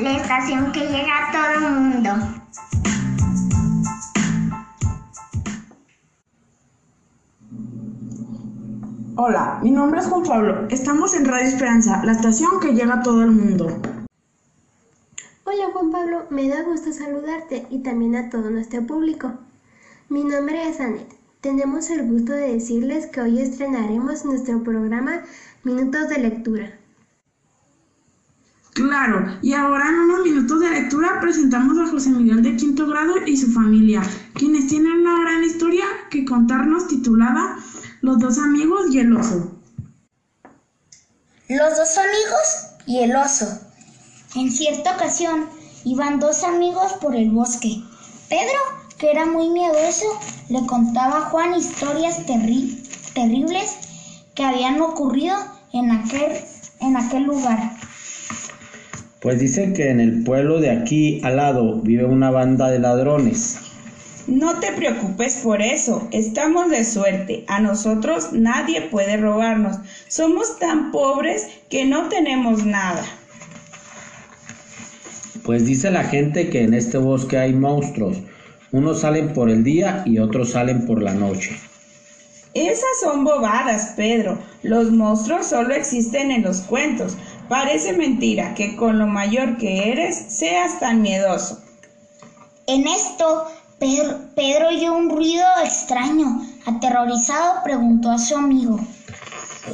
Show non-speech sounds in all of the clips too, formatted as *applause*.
la estación que llega a todo el mundo. Hola, mi nombre es Juan Pablo. Estamos en Radio Esperanza, la estación que llega a todo el mundo. Hola Juan Pablo, me da gusto saludarte y también a todo nuestro público. Mi nombre es Anet. Tenemos el gusto de decirles que hoy estrenaremos nuestro programa Minutos de Lectura. Claro, y ahora en unos minutos de lectura presentamos a José Miguel de quinto grado y su familia, quienes tienen una gran historia que contarnos titulada Los dos amigos y el oso. Los dos amigos y el oso. En cierta ocasión iban dos amigos por el bosque. Pedro, que era muy miedoso, le contaba a Juan historias terribles que habían ocurrido en aquel, en aquel lugar. Pues dice que en el pueblo de aquí al lado vive una banda de ladrones. No te preocupes por eso, estamos de suerte. A nosotros nadie puede robarnos. Somos tan pobres que no tenemos nada. Pues dice la gente que en este bosque hay monstruos. Unos salen por el día y otros salen por la noche. Esas son bobadas, Pedro. Los monstruos solo existen en los cuentos. Parece mentira que con lo mayor que eres seas tan miedoso. En esto, Pedro, Pedro oyó un ruido extraño. Aterrorizado, preguntó a su amigo.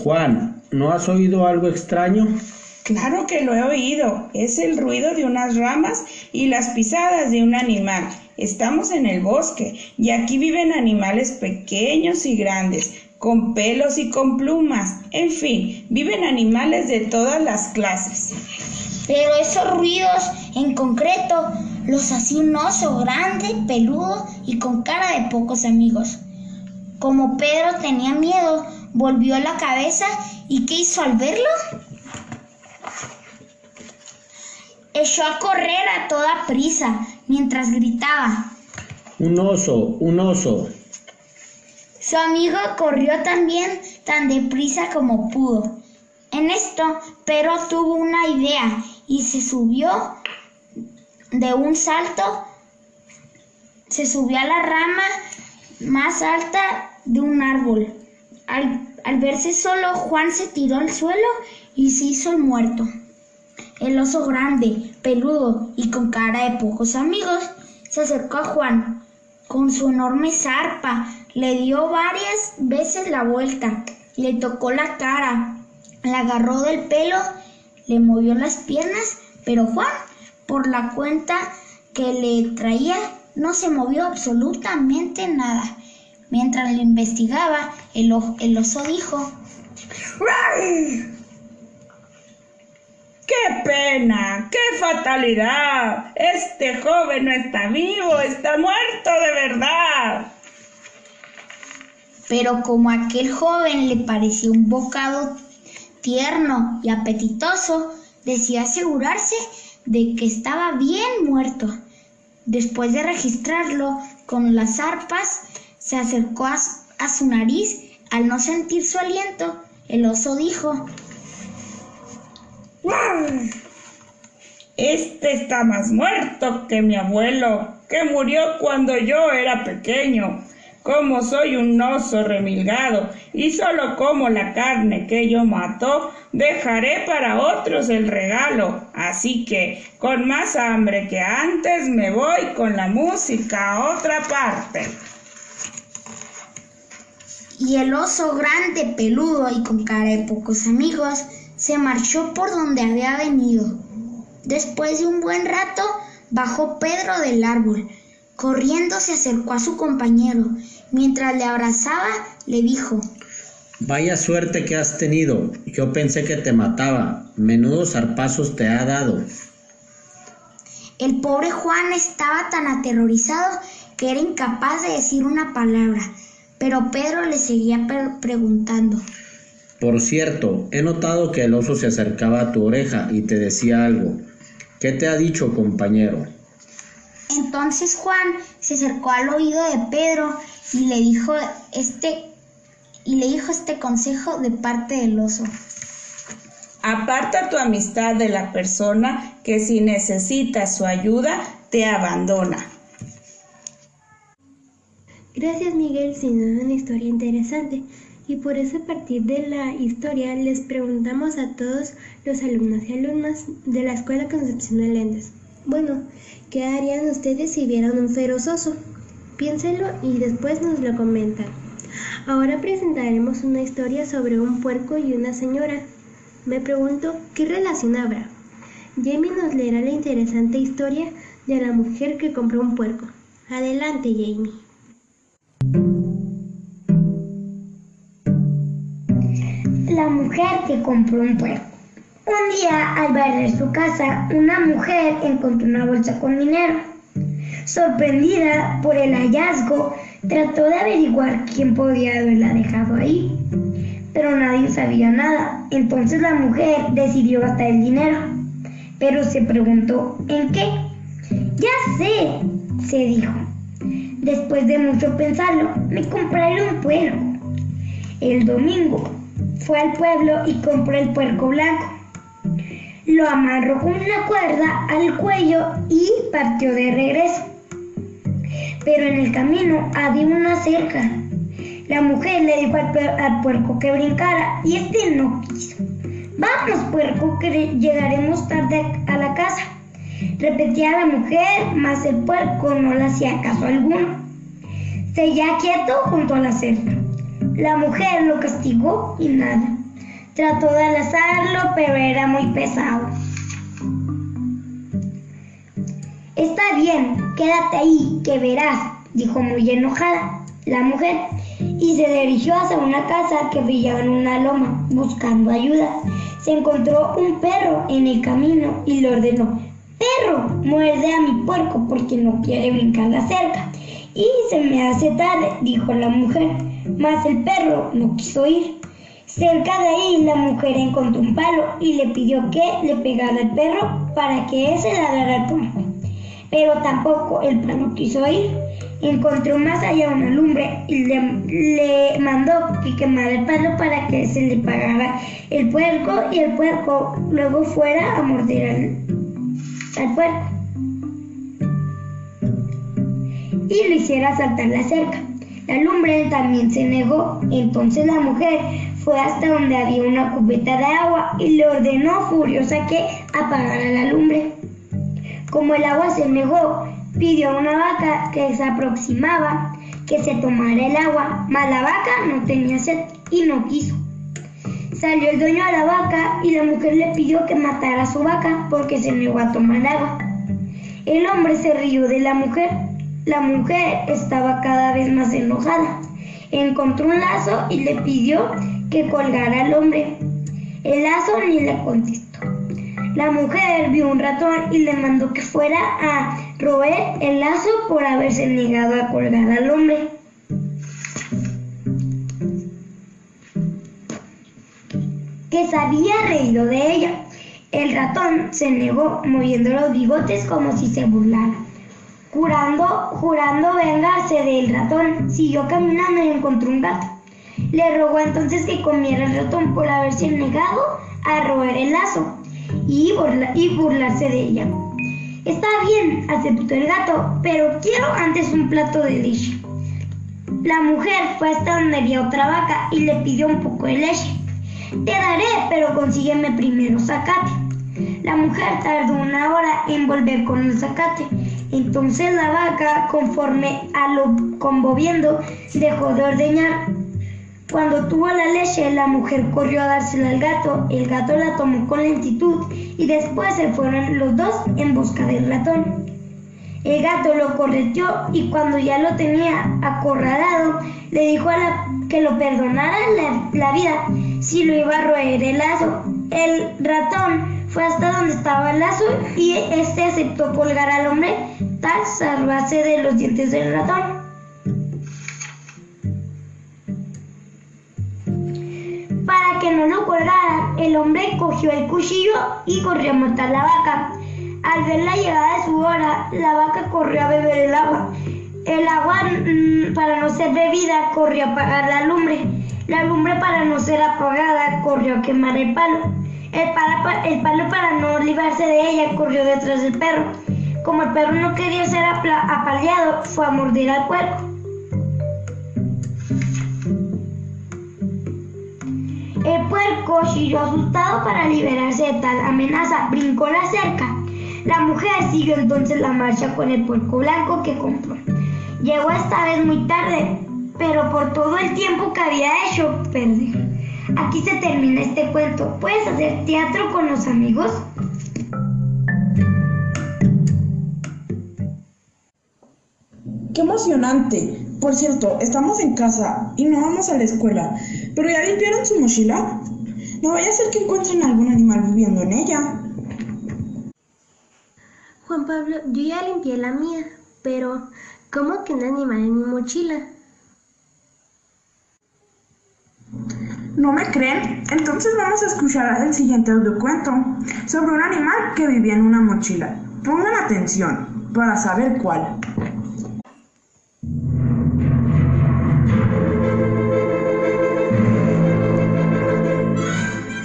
Juan, ¿no has oído algo extraño? Claro que lo he oído. Es el ruido de unas ramas y las pisadas de un animal. Estamos en el bosque y aquí viven animales pequeños y grandes, con pelos y con plumas. En fin, viven animales de todas las clases. Pero esos ruidos en concreto los hacía un oso grande, peludo y con cara de pocos amigos. Como Pedro tenía miedo, volvió la cabeza y ¿qué hizo al verlo? Echó a correr a toda prisa mientras gritaba. Un oso, un oso. Su amigo corrió también tan deprisa como pudo. En esto, Pedro tuvo una idea y se subió de un salto, se subió a la rama más alta de un árbol. Al, al verse solo, Juan se tiró al suelo y se hizo el muerto. El oso grande, peludo y con cara de pocos amigos se acercó a Juan. Con su enorme zarpa le dio varias veces la vuelta, le tocó la cara, la agarró del pelo, le movió las piernas, pero Juan, por la cuenta que le traía, no se movió absolutamente nada. Mientras lo investigaba, el, el oso dijo, ¡Qué pena! ¡Qué fatalidad! Este joven no está vivo, está muerto de verdad. Pero como aquel joven le pareció un bocado tierno y apetitoso, decidió asegurarse de que estaba bien muerto. Después de registrarlo con las arpas, se acercó a, a su nariz. Al no sentir su aliento, el oso dijo, este está más muerto que mi abuelo, que murió cuando yo era pequeño. Como soy un oso remilgado y solo como la carne que yo mato, dejaré para otros el regalo. Así que, con más hambre que antes, me voy con la música a otra parte. Y el oso grande, peludo y con cara de pocos amigos, se marchó por donde había venido. Después de un buen rato, bajó Pedro del árbol. Corriendo se acercó a su compañero. Mientras le abrazaba, le dijo, Vaya suerte que has tenido. Yo pensé que te mataba. Menudos zarpazos te ha dado. El pobre Juan estaba tan aterrorizado que era incapaz de decir una palabra, pero Pedro le seguía preguntando. Por cierto, he notado que el oso se acercaba a tu oreja y te decía algo. ¿Qué te ha dicho, compañero? Entonces Juan se acercó al oído de Pedro y le dijo este y le dijo este consejo de parte del oso. Aparta tu amistad de la persona que si necesitas su ayuda, te abandona. Gracias Miguel, sin duda una historia interesante. Y por eso a partir de la historia les preguntamos a todos los alumnos y alumnas de la Escuela Concepción de Lendes. Bueno, ¿qué harían ustedes si vieran un feroz oso? Piénsenlo y después nos lo comentan. Ahora presentaremos una historia sobre un puerco y una señora. Me pregunto, ¿qué relación habrá? Jamie nos leerá la interesante historia de la mujer que compró un puerco. Adelante, Jamie. La mujer que compró un puerco. Un día, al barrer su casa, una mujer encontró una bolsa con dinero. Sorprendida por el hallazgo, trató de averiguar quién podía haberla dejado ahí, pero nadie sabía nada. Entonces la mujer decidió gastar el dinero, pero se preguntó ¿en qué? Ya sé, se dijo. Después de mucho pensarlo, me compraré un puerco. El domingo fue al pueblo y compró el puerco blanco. Lo amarró con una cuerda al cuello y partió de regreso. Pero en el camino había una cerca. La mujer le dijo al, puerco que brincara y este no quiso. Vamos, puerco, que llegaremos tarde a la casa. Repetía la mujer, mas el puerco no le hacía caso alguno. Seguía quieto junto a la cerca. La mujer lo castigó y nada. Trató de alazarlo, pero era muy pesado. Está bien, quédate ahí, que verás, dijo muy enojada la mujer, y se dirigió hacia una casa que brillaba en una loma, buscando ayuda. Se encontró un perro en el camino y le ordenó, perro, muerde a mi puerco porque no quiere brincar la cerca. Y se me hace tarde, dijo la mujer, mas el perro no quiso ir. Cerca de ahí la mujer encontró un palo y le pidió que le pegara al perro para que ese ladrara al puerco. Pero tampoco el perro quiso ir. Encontró más allá una lumbre y le, le mandó que quemara el palo para que se le pagara el puerco y el puerco luego fuera a morder al, al puerco y lo hiciera saltar la cerca. La lumbre también se negó, entonces la mujer fue hasta donde había una cubeta de agua y le ordenó furiosa que apagara la lumbre. Como el agua se negó, pidió a una vaca que se aproximaba que se tomara el agua, mas la vaca no tenía sed y no quiso. Salió el dueño a la vaca y la mujer le pidió que matara a su vaca porque se negó a tomar agua. El hombre se rió de la mujer. La mujer estaba cada vez más enojada. Encontró un lazo y le pidió que colgara al hombre. El lazo ni le contestó. La mujer vio un ratón y le mandó que fuera a roer el lazo por haberse negado a colgar al hombre. Que se había reído de ella. El ratón se negó, moviendo los bigotes como si se burlara. Jurando, jurando vengarse del ratón, siguió caminando y encontró un gato. Le rogó entonces que comiera el ratón por haberse negado a roer el lazo y burlarse de ella. Está bien, aceptó el gato, pero quiero antes un plato de leche. La mujer fue hasta donde había otra vaca y le pidió un poco de leche. Te daré, pero consígueme primero zacate. La mujer tardó una hora en volver con el zacate. Entonces la vaca, conforme a lo conmoviendo, dejó de ordeñar. Cuando tuvo la leche, la mujer corrió a dársela al gato. El gato la tomó con lentitud y después se fueron los dos en busca del ratón. El gato lo correteó y cuando ya lo tenía acorralado, le dijo a la que lo perdonara la, la vida si lo iba a roer el lazo. El ratón fue hasta donde estaba el lazo y este aceptó colgar al hombre tal salvarse de los dientes del ratón. No lo colgaran, el hombre cogió el cuchillo y corrió a matar la vaca. Al ver la llegada de su hora, la vaca corrió a beber el agua. El agua, mmm, para no ser bebida, corrió a apagar la lumbre. La lumbre, para no ser apagada, corrió a quemar el palo. El, palo para no librarse de ella corrió detrás del perro. Como el perro no quería ser apaleado, fue a morder al puerco. El puerco chilló asustado para liberarse de tal amenaza, brincó la cerca. La mujer siguió entonces la marcha con el puerco blanco que compró. Llegó esta vez muy tarde, pero por todo el tiempo que había hecho perder. Aquí se termina este cuento. ¿Puedes hacer teatro con los amigos? ¡Qué emocionante! Por cierto, estamos en casa y no vamos a la escuela. ¿Pero ya limpiaron su mochila? No vaya a ser que encuentren algún animal viviendo en ella. Juan Pablo, yo ya limpié la mía, pero ¿cómo que un animal en mi mochila? ¿No me creen? Entonces vamos a escuchar el siguiente audiocuento sobre un animal que vivía en una mochila. Pongan atención para saber cuál.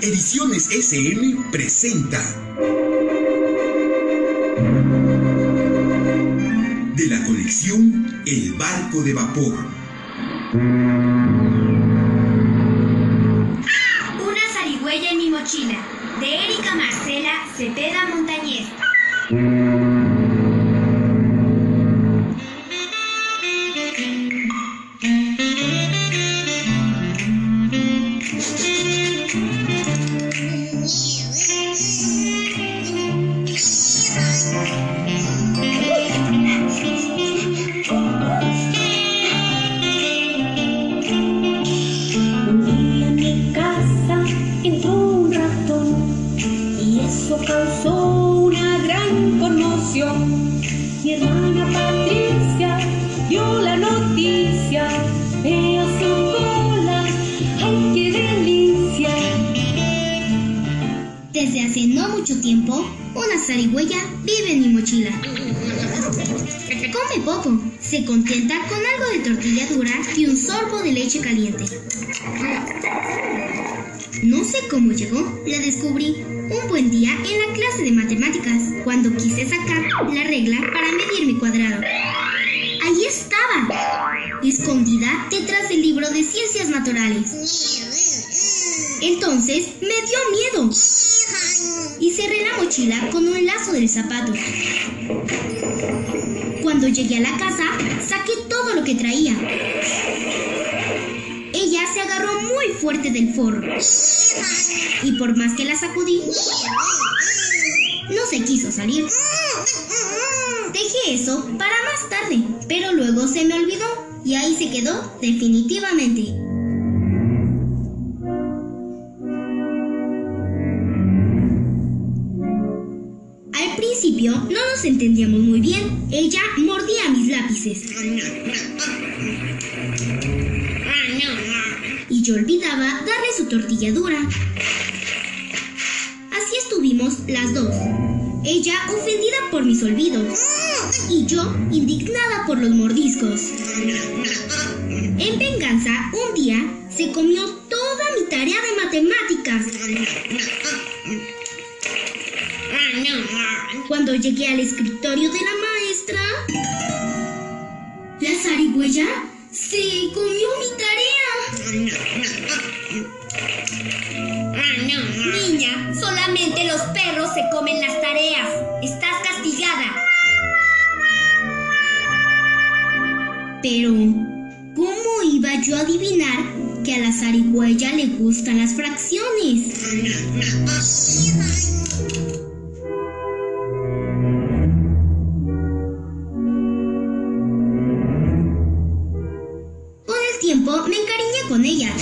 Ediciones SM presenta de la colección El barco de vapor. Una zarigüeya en mi mochila, de Erika Marcela Cepeda Montañez. Tiempo, una zarigüeya vive en mi mochila. Come poco, se contenta con algo de tortilla dura y un sorbo de leche caliente. No sé cómo llegó, la descubrí un buen día en la clase de matemáticas, cuando quise sacar la regla para medir mi cuadrado. Ahí estaba, escondida detrás del libro de ciencias naturales. Entonces me dio miedo y cerré la mochila con un lazo del zapato. Cuando llegué a la casa, saqué todo lo que traía. Ella se agarró muy fuerte del forro. Y por más que la sacudí, no se quiso salir. Dejé eso para más tarde, pero luego se me olvidó y ahí se quedó definitivamente. Entendíamos muy bien. Ella mordía mis lápices. Y yo olvidaba darle su tortilla dura. Así estuvimos las dos. Ella ofendida por mis olvidos. Y yo indignada por los mordiscos. En venganza, un día se comió toda mi tarea de matemáticas. Cuando llegué al escritorio de la maestra, la zarigüeya se comió mi tarea. Niña, solamente los perros se comen las tareas. Estás castigada. Pero, ¿cómo iba yo a adivinar que a la zarigüeya le gustan las fracciones? Ella.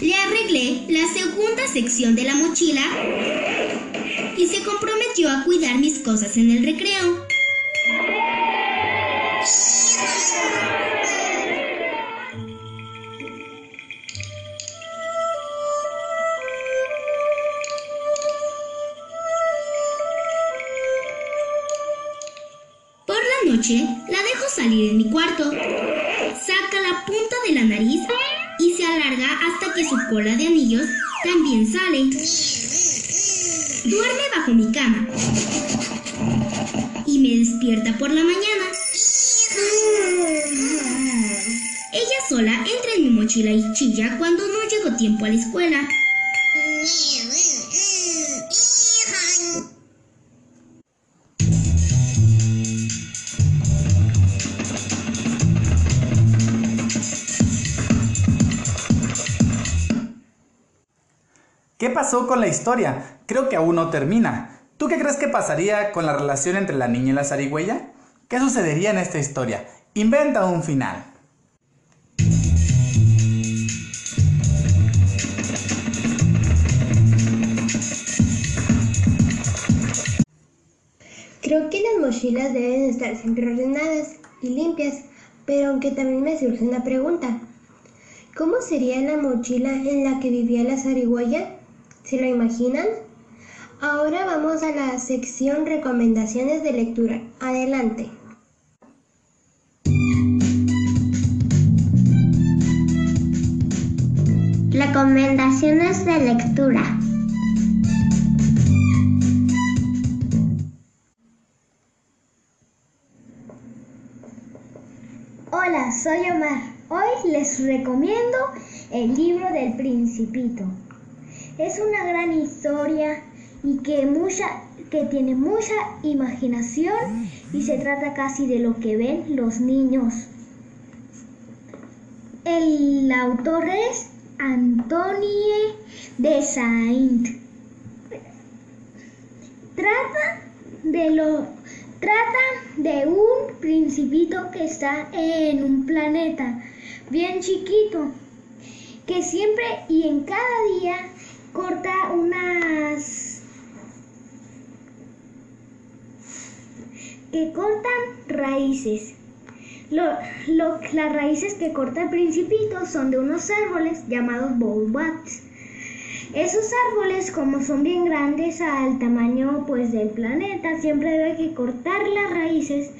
Le arreglé la segunda sección de la mochila y se comprometió a cuidar mis cosas en el recreo. Por la noche la dejo salir en mi cuarto. Saca la punta de la nariz y se alarga hasta que su cola de anillos también sale. Duerme bajo mi cama. Y me despierta por la mañana. Ella sola entra en mi mochila y chilla cuando no llego tiempo a la escuela. Pasó con la historia? Creo que aún no termina. ¿Tú qué crees que pasaría con la relación entre la niña y la zarigüeya? ¿Qué sucedería en esta historia? Inventa un final. Creo que las mochilas deben estar siempre ordenadas y limpias, pero aunque también me surge una pregunta. ¿Cómo sería la mochila en la que vivía la zarigüeya? ¿Se lo imaginan? Ahora vamos a la sección recomendaciones de lectura. Adelante. Recomendaciones de lectura. Hola, soy Omar. Hoy les recomiendo el libro del Principito. Es una gran historia y que, mucha, que tiene mucha imaginación y se trata casi de lo que ven los niños. El autor es Antonie de Saint. Trata de lo trata de un principito que está en un planeta bien chiquito que siempre y en cada día corta unas que cortan raíces. Lo- lo- las raíces que corta el principito son de unos árboles llamados baobabs. Esos árboles, como son bien grandes al tamaño pues del planeta, siempre debe que cortar las raíces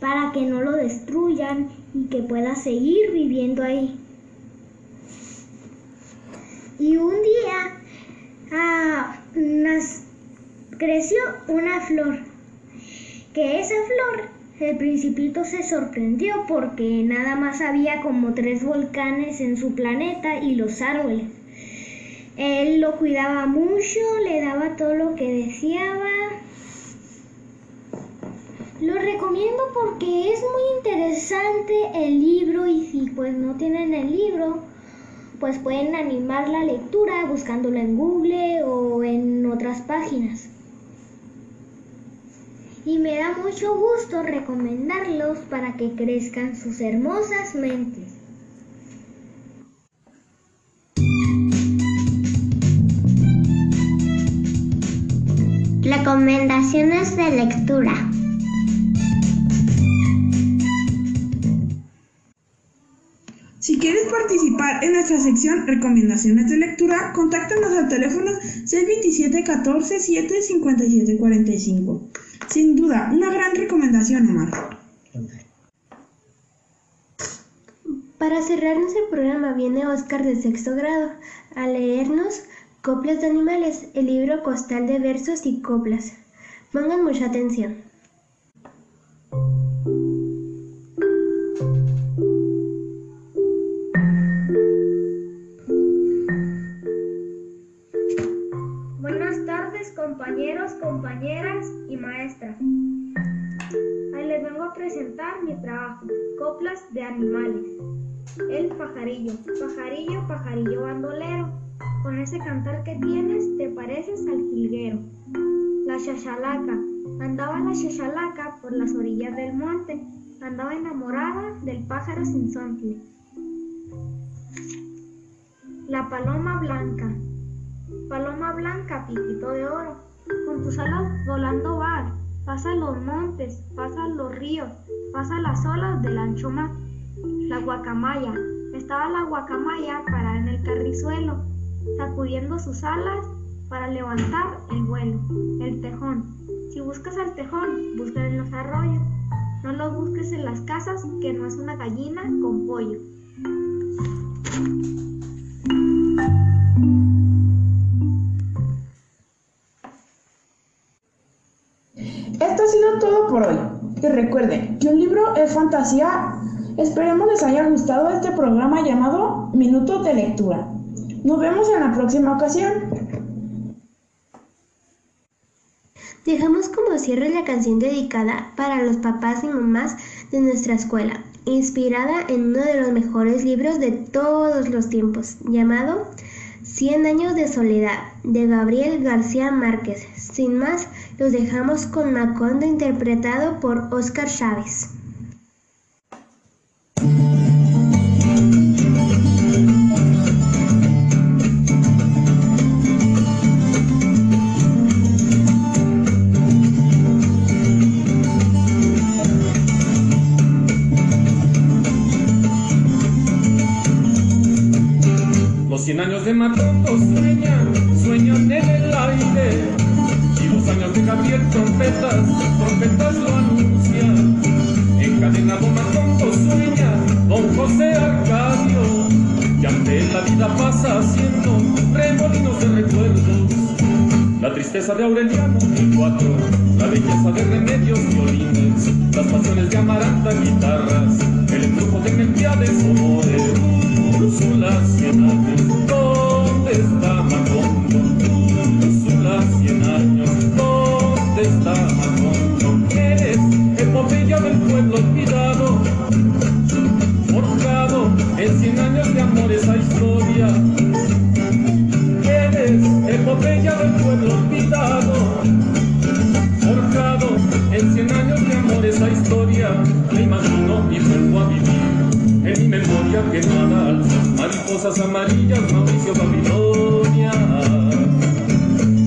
para que no lo destruyan y que pueda seguir viviendo ahí. Y un día ah, nas- creció una flor, que esa flor el principito se sorprendió porque nada más había como tres volcanes en su planeta y los árboles. Él lo cuidaba mucho, le daba todo lo que deseaba. Lo recomiendo porque es muy interesante el libro y si pues no tienen el libro, pues pueden animar la lectura buscándolo en Google o en otras páginas. Y me da mucho gusto recomendarlos para que crezcan sus hermosas mentes. Recomendaciones de lectura. Participar en nuestra sección Recomendaciones de lectura, contáctanos al teléfono 627 14 7 57 45. Sin duda, una gran recomendación, Omar. Para cerrarnos el programa viene Oscar de sexto grado a leernos Coplas de Animales, el libro costal de versos y coplas. Pongan mucha atención. Compañeras y maestras. Ahí les vengo a presentar mi trabajo, Coplas de Animales. El pajarillo, pajarillo, pajarillo bandolero. Con ese cantar que tienes te pareces al jilguero. La chachalaca, andaba la chachalaca por las orillas del monte, andaba enamorada del pájaro sin sontle. La paloma blanca, Paloma blanca, piquito de oro, con tus alas volando vas, pasa los montes, pasa los ríos, pasa las olas del ancho mar. La guacamaya, estaba la guacamaya parada en el carrizuelo, sacudiendo sus alas para levantar el vuelo. El tejón, si buscas al tejón, busca en los arroyos, no lo busques en las casas, que no es una gallina con pollo. Es fantasía. Esperemos les haya gustado este programa llamado Minutos de Lectura. Nos vemos en la próxima ocasión. Dejamos como cierre la canción dedicada para los papás y mamás de nuestra escuela, inspirada en uno de los mejores libros de todos los tiempos, llamado Cien años de soledad, de Gabriel García Márquez. Sin más, los dejamos con Macondo interpretado por Óscar Chávez. Cien años de Macondo sueñan, sueñan en el aire. Y los años de Gabriel trompetas, trompetas lo anuncian. Encadenado Macondo sueña, don José Arcadio. Y ante la vida pasa haciendo remolinos de recuerdos. La tristeza de Aureliano, el cuatro, la belleza de remedios, violines, las pasiones de Amaranta, guitarras, el embrujo de Melquiades, honores, Úrsula, mariposas amarillas, Mauricio Babilonia.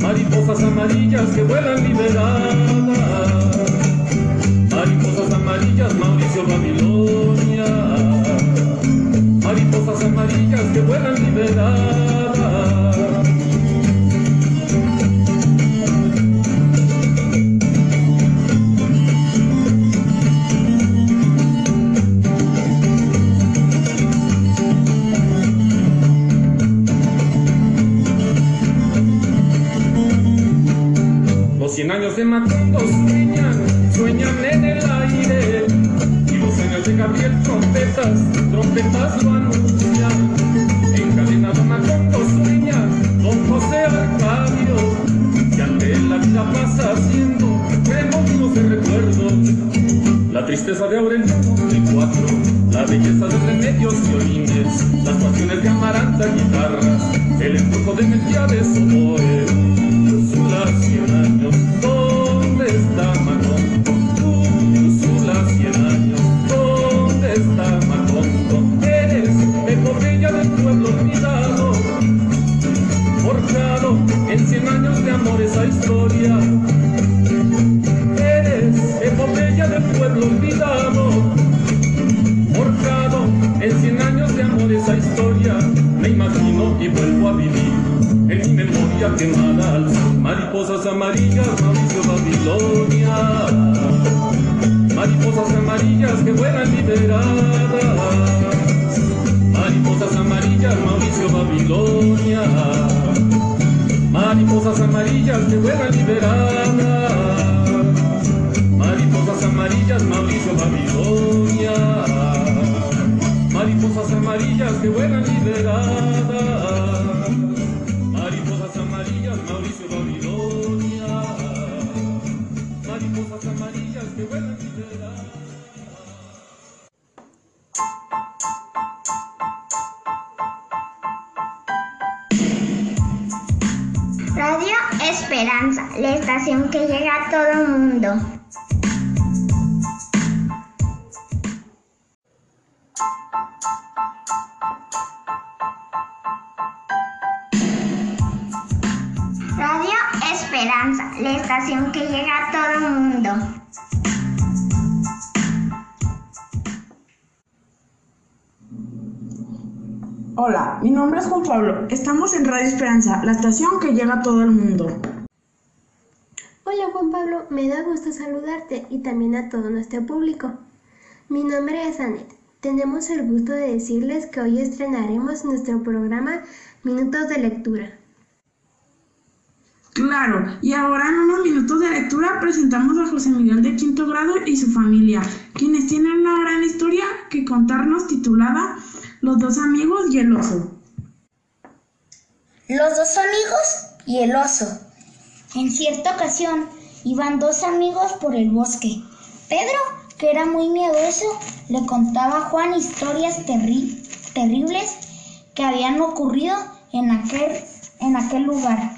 Mariposas amarillas que vuelan liberadas. Mariposas amarillas, Mauricio Babilonia. Mariposas amarillas que vuelan liberadas. Los de Macondo sueñan, sueñan en el aire. Y los años de Gabriel trompetas, trompetas lo anuncian. Encadenado Macondo sueña, don José Arcadio. Y ante él la vida pasa haciendo remolinos de recuerdos. La tristeza de Aureliano, el cuatro, la belleza de remedios, violines, las pasiones de Amaranta, guitarras, el embrujo de Melquiades, Esperanza, la estación que llega a todo el mundo. Hola Juan Pablo, me da gusto saludarte y también a todo nuestro público. Mi nombre es Anet. Tenemos el gusto de decirles que hoy estrenaremos nuestro programa Minutos de Lectura. Claro, y ahora en unos minutos de lectura presentamos a José Miguel de quinto grado y su familia, quienes tienen una gran historia que contarnos titulada Los dos amigos y el oso. Los dos amigos y el oso. En cierta ocasión iban dos amigos por el bosque. Pedro, que era muy miedoso, le contaba a Juan historias terri terribles que habían ocurrido en aquel, en aquel lugar.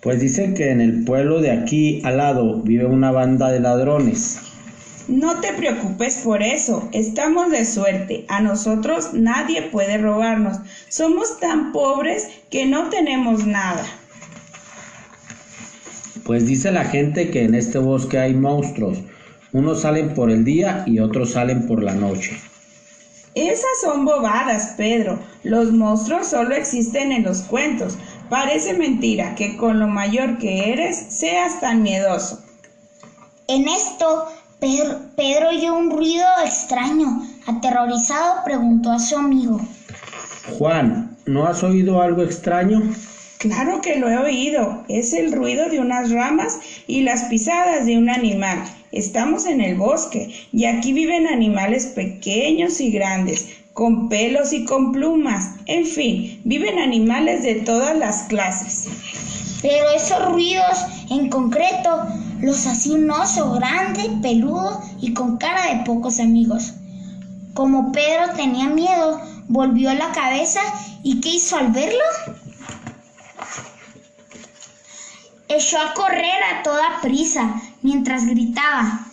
Pues dicen que en el pueblo de aquí al lado vive una banda de ladrones. No te preocupes por eso, estamos de suerte. A nosotros nadie puede robarnos. Somos tan pobres que no tenemos nada. Pues dice la gente que en este bosque hay monstruos. Unos salen por el día y otros salen por la noche. Esas son bobadas, Pedro. Los monstruos solo existen en los cuentos. Parece mentira que con lo mayor que eres seas tan miedoso. En esto, Pedro, Pedro oyó un ruido extraño. Aterrorizado, preguntó a su amigo. Juan, ¿no has oído algo extraño? Claro que lo he oído. Es el ruido de unas ramas y las pisadas de un animal. Estamos en el bosque y aquí viven animales pequeños y grandes, con pelos y con plumas. En fin, viven animales de todas las clases. Pero esos ruidos en concreto los hacía un oso grande, peludo y con cara de pocos amigos. Como Pedro tenía miedo, volvió la cabeza y ¿qué hizo al verlo? Echó a correr a toda prisa mientras gritaba.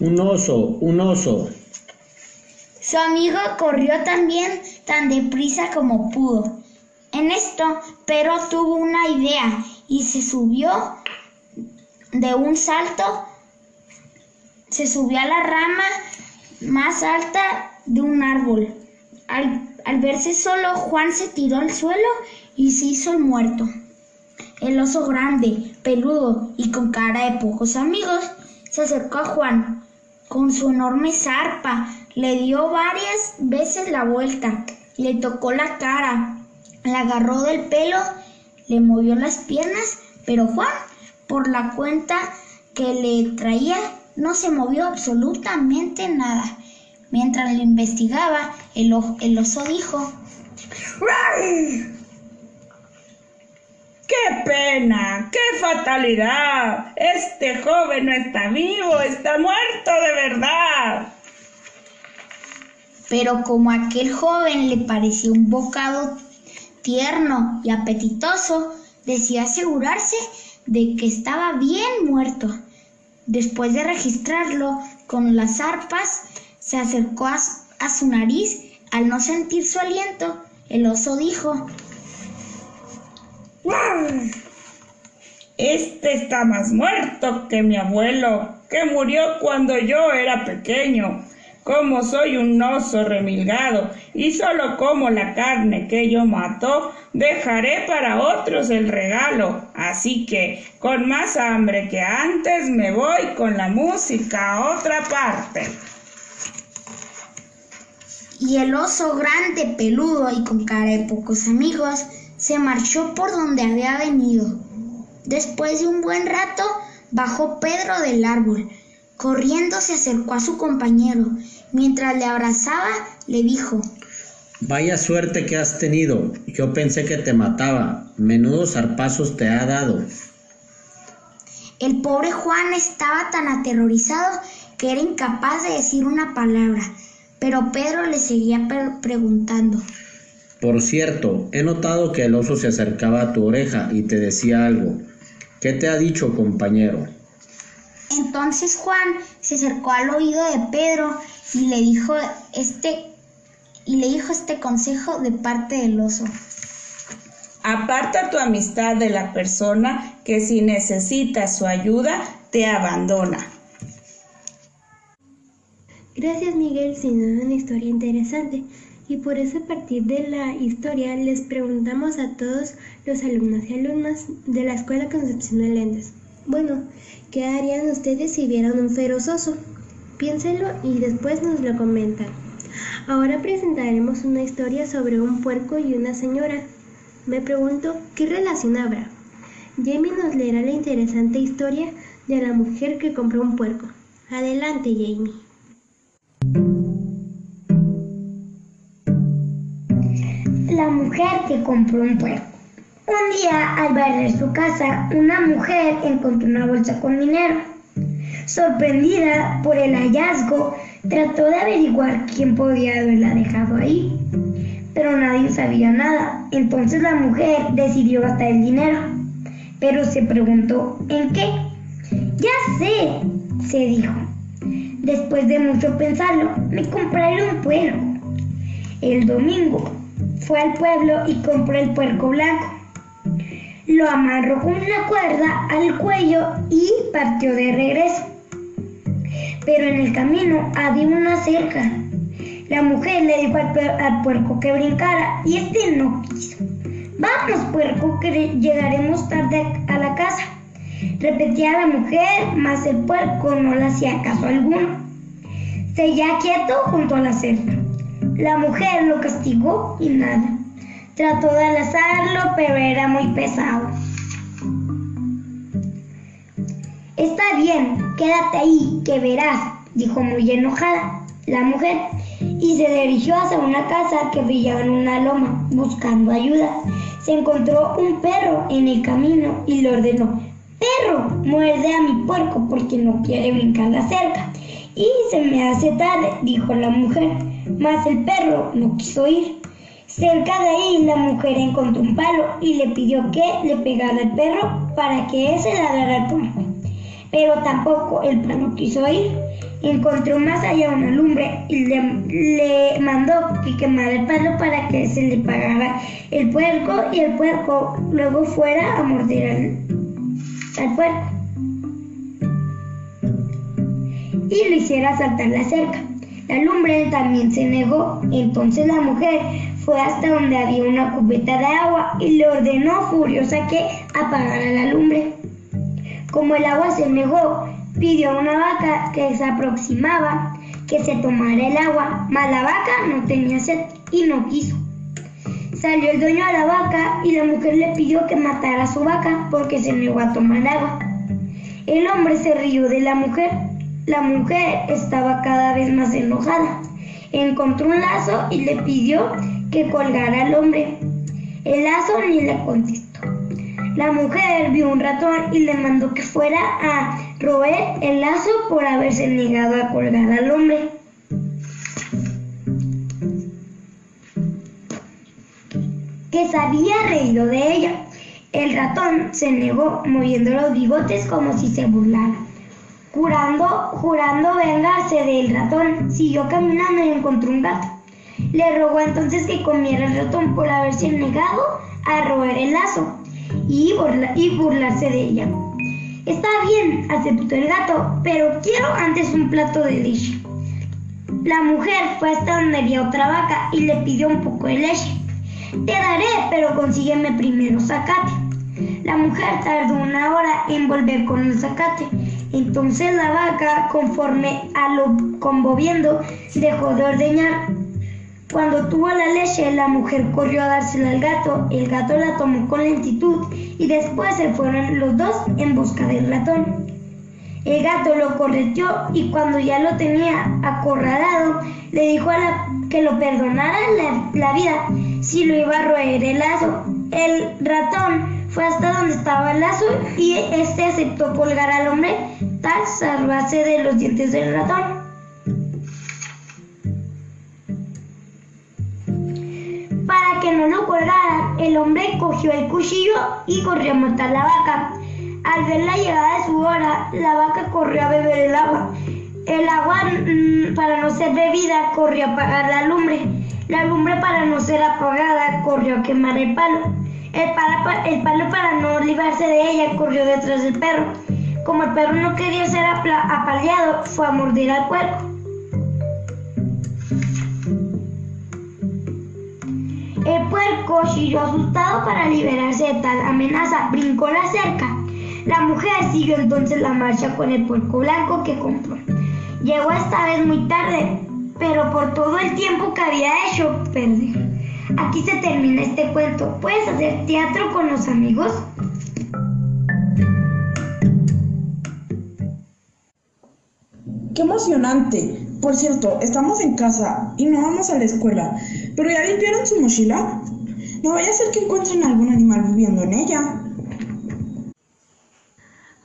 Un oso, un oso. Su amigo corrió también tan deprisa como pudo. En esto, Pedro tuvo una idea y se subió de un salto, se subió a la rama más alta de un árbol. Al, al verse solo, Juan se tiró al suelo y se hizo el muerto. El oso grande, peludo y con cara de pocos amigos se acercó a Juan. Con su enorme zarpa le dio varias veces la vuelta, le tocó la cara, le agarró del pelo, le movió las piernas, pero Juan, por la cuenta que le traía, no se movió absolutamente nada. Mientras lo investigaba, el, el oso dijo, ¡Qué pena! ¡Qué fatalidad! Este joven no está vivo, está muerto de verdad. Pero como aquel joven le pareció un bocado tierno y apetitoso, decía asegurarse de que estaba bien muerto. Después de registrarlo con las arpas, se acercó a, a su nariz. Al no sentir su aliento, el oso dijo, Este está más muerto que mi abuelo, que murió cuando yo era pequeño. Como soy un oso remilgado y solo como la carne que ello mató, dejaré para otros el regalo. Así que, con más hambre que antes, me voy con la música a otra parte. Y el oso grande, peludo y con cara de pocos amigos, se marchó por donde había venido. Después de un buen rato, bajó Pedro del árbol. Corriendo se acercó a su compañero. Mientras le abrazaba, le dijo, Vaya suerte que has tenido. Yo pensé que te mataba. Menudos zarpazos te ha dado. El pobre Juan estaba tan aterrorizado que era incapaz de decir una palabra, pero Pedro le seguía preguntando. Por cierto, he notado que el oso se acercaba a tu oreja y te decía algo. ¿Qué te ha dicho, compañero? Entonces Juan se acercó al oído de Pedro y le dijo este y le dijo este consejo de parte del oso. Aparta tu amistad de la persona que si necesitas su ayuda te abandona. Gracias Miguel, sin duda una historia interesante. Y por eso a partir de la historia les preguntamos a todos los alumnos y alumnas de la Escuela Concepción de Lentes. Bueno, ¿qué harían ustedes si vieran un feroz oso? Piénsenlo y después nos lo comentan. Ahora presentaremos una historia sobre un puerco y una señora. Me pregunto, ¿qué relación habrá? Jamie nos leerá la interesante historia de la mujer que compró un puerco. Adelante, Jamie. La mujer que compró un puerco. Un día, al barrer su casa, una mujer encontró una bolsa con dinero. Sorprendida por el hallazgo, trató de averiguar quién podía haberla dejado ahí, pero nadie sabía nada. Entonces la mujer decidió gastar el dinero, pero se preguntó ¿en qué? Ya sé, se dijo. Después de mucho pensarlo, me compraré un puerco. El domingo fue al pueblo y compró el puerco blanco. Lo amarró con una cuerda al cuello y partió de regreso. Pero en el camino había una cerca. La mujer le dijo al, al puerco que brincara y este no quiso. Vamos, puerco, que llegaremos tarde a la casa. Repetía la mujer, mas el puerco no le hacía caso alguno. Seguía quieto junto a la cerca. La mujer lo castigó y nada. Trató de alazarlo, pero era muy pesado. Está bien, quédate ahí, que verás, dijo muy enojada la mujer, y se dirigió hacia una casa que brillaba en una loma, buscando ayuda. Se encontró un perro en el camino y le ordenó, perro, muerde a mi puerco porque no quiere brincar la cerca. Y se me hace tarde, dijo la mujer, mas el perro no quiso ir. Cerca de ahí la mujer encontró un palo y le pidió que le pegara al perro para que ese ladrara al puerco. Pero tampoco el palo quiso ir. Encontró más allá una lumbre y le, le mandó que quemara el palo para que se le pagara el puerco y el puerco luego fuera a morder al, al puerco y lo hiciera saltar la cerca. La lumbre también se negó, entonces la mujer fue hasta donde había una cubeta de agua y le ordenó furiosa que apagara la lumbre. Como el agua se negó, pidió a una vaca que se aproximaba que se tomara el agua, mas la vaca no tenía sed y no quiso. Salió el dueño a la vaca y la mujer le pidió que matara a su vaca porque se negó a tomar agua. El hombre se rió de la mujer. La mujer estaba cada vez más enojada. Encontró un lazo y le pidió que colgara al hombre. El lazo ni le contestó. La mujer vio un ratón y le mandó que fuera a roer el lazo por haberse negado a colgar al hombre. Que se había reído de ella. El ratón se negó, moviendo los bigotes como si se burlara. Jurando, jurando vengarse del ratón, siguió caminando y encontró un gato. Le rogó entonces que comiera el ratón por haberse negado a roer el lazo y, burla- y burlarse de ella. Está bien, aceptó el gato, pero quiero antes un plato de leche. La mujer fue hasta donde había otra vaca y le pidió un poco de leche. Te daré, pero consígueme primero zacate. La mujer tardó una hora en volver con el zacate. Entonces la vaca, conforme a lo conmoviendo, dejó de ordeñar. Cuando tuvo la leche, la mujer corrió a dársela al gato. El gato la tomó con lentitud y después se fueron los dos en busca del ratón. El gato lo correteó y cuando ya lo tenía acorralado, le dijo a la que lo perdonara la, vida si lo iba a roer el lazo. El ratón fue hasta donde estaba el lazo y este aceptó colgar al hombre tal salvarse de los dientes del ratón. No el hombre cogió el cuchillo y corrió a matar la vaca. Al ver la llegada de su hora, la vaca corrió a beber el agua. El agua, mm, para no ser bebida, corrió a apagar la lumbre. La lumbre, para no ser apagada, corrió a quemar el palo. El palo, para no librarse de ella, corrió detrás del perro. Como el perro no quería ser apaleado, fue a morder al puerco. El puerco chilló asustado para liberarse de tal amenaza. Brincó la cerca. La mujer siguió entonces la marcha con el puerco blanco que compró. Llegó esta vez muy tarde, pero por todo el tiempo que había hecho perder. Aquí se termina este cuento. ¿Puedes hacer teatro con los amigos? ¡Qué emocionante! Por cierto, estamos en casa y no vamos a la escuela. ¿Pero ya limpiaron su mochila? No vaya a ser que encuentren algún animal viviendo en ella.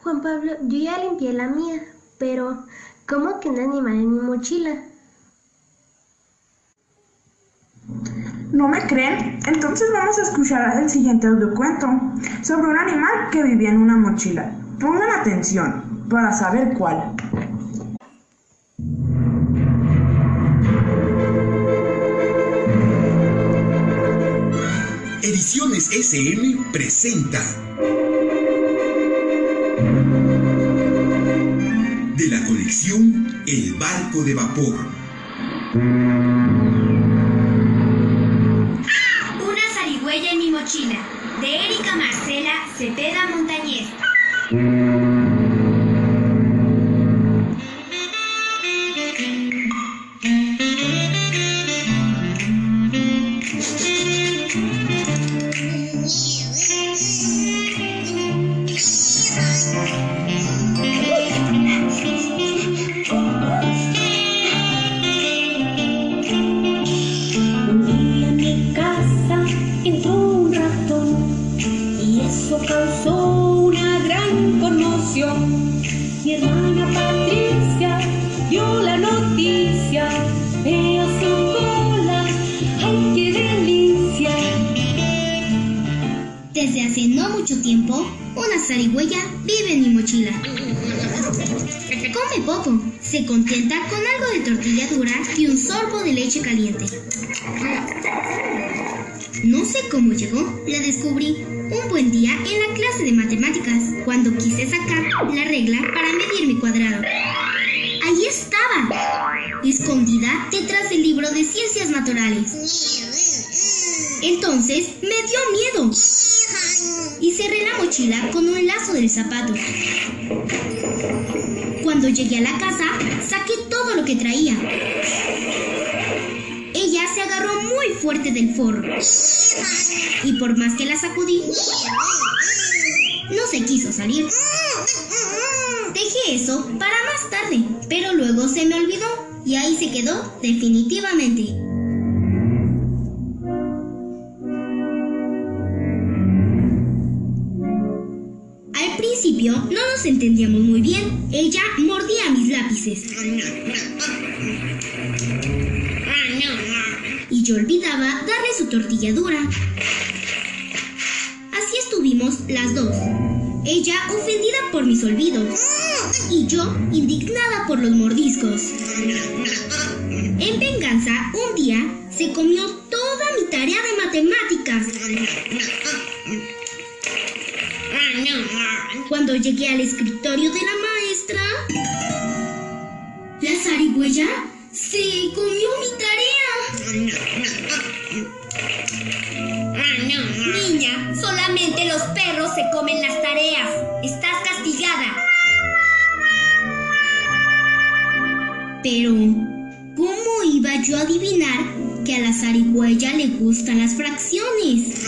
Juan Pablo, yo ya limpié la mía, pero ¿cómo que un animal en mi mochila? ¿No me creen? Entonces vamos a escuchar el siguiente audiocuento sobre un animal que vivía en una mochila. Pongan atención para saber cuál. Ediciones SM presenta de la colección El barco de vapor. Una zarigüeya en mi mochila, de Erika Marcela Cepeda Montañez. Entonces me dio miedo y cerré la mochila con un lazo del zapato. Cuando llegué a la casa, saqué todo lo que traía. Ella se agarró muy fuerte del forro. Y por más que la sacudí, no se quiso salir. Dejé eso para más tarde, pero luego se me olvidó y ahí se quedó definitivamente. No nos entendíamos muy bien. Ella mordía mis lápices. Y yo olvidaba darle su tortilla dura. Así estuvimos las dos. Ella ofendida por mis olvidos. Y yo indignada por los mordiscos. En venganza, un día se comió toda mi tarea de matemáticas. Cuando llegué al escritorio de la maestra, la zarigüeya se comió mi tarea. Niña, solamente los perros se comen las tareas. Estás castigada. Pero, ¿cómo iba yo a adivinar que a la zarigüeya le gustan las fracciones?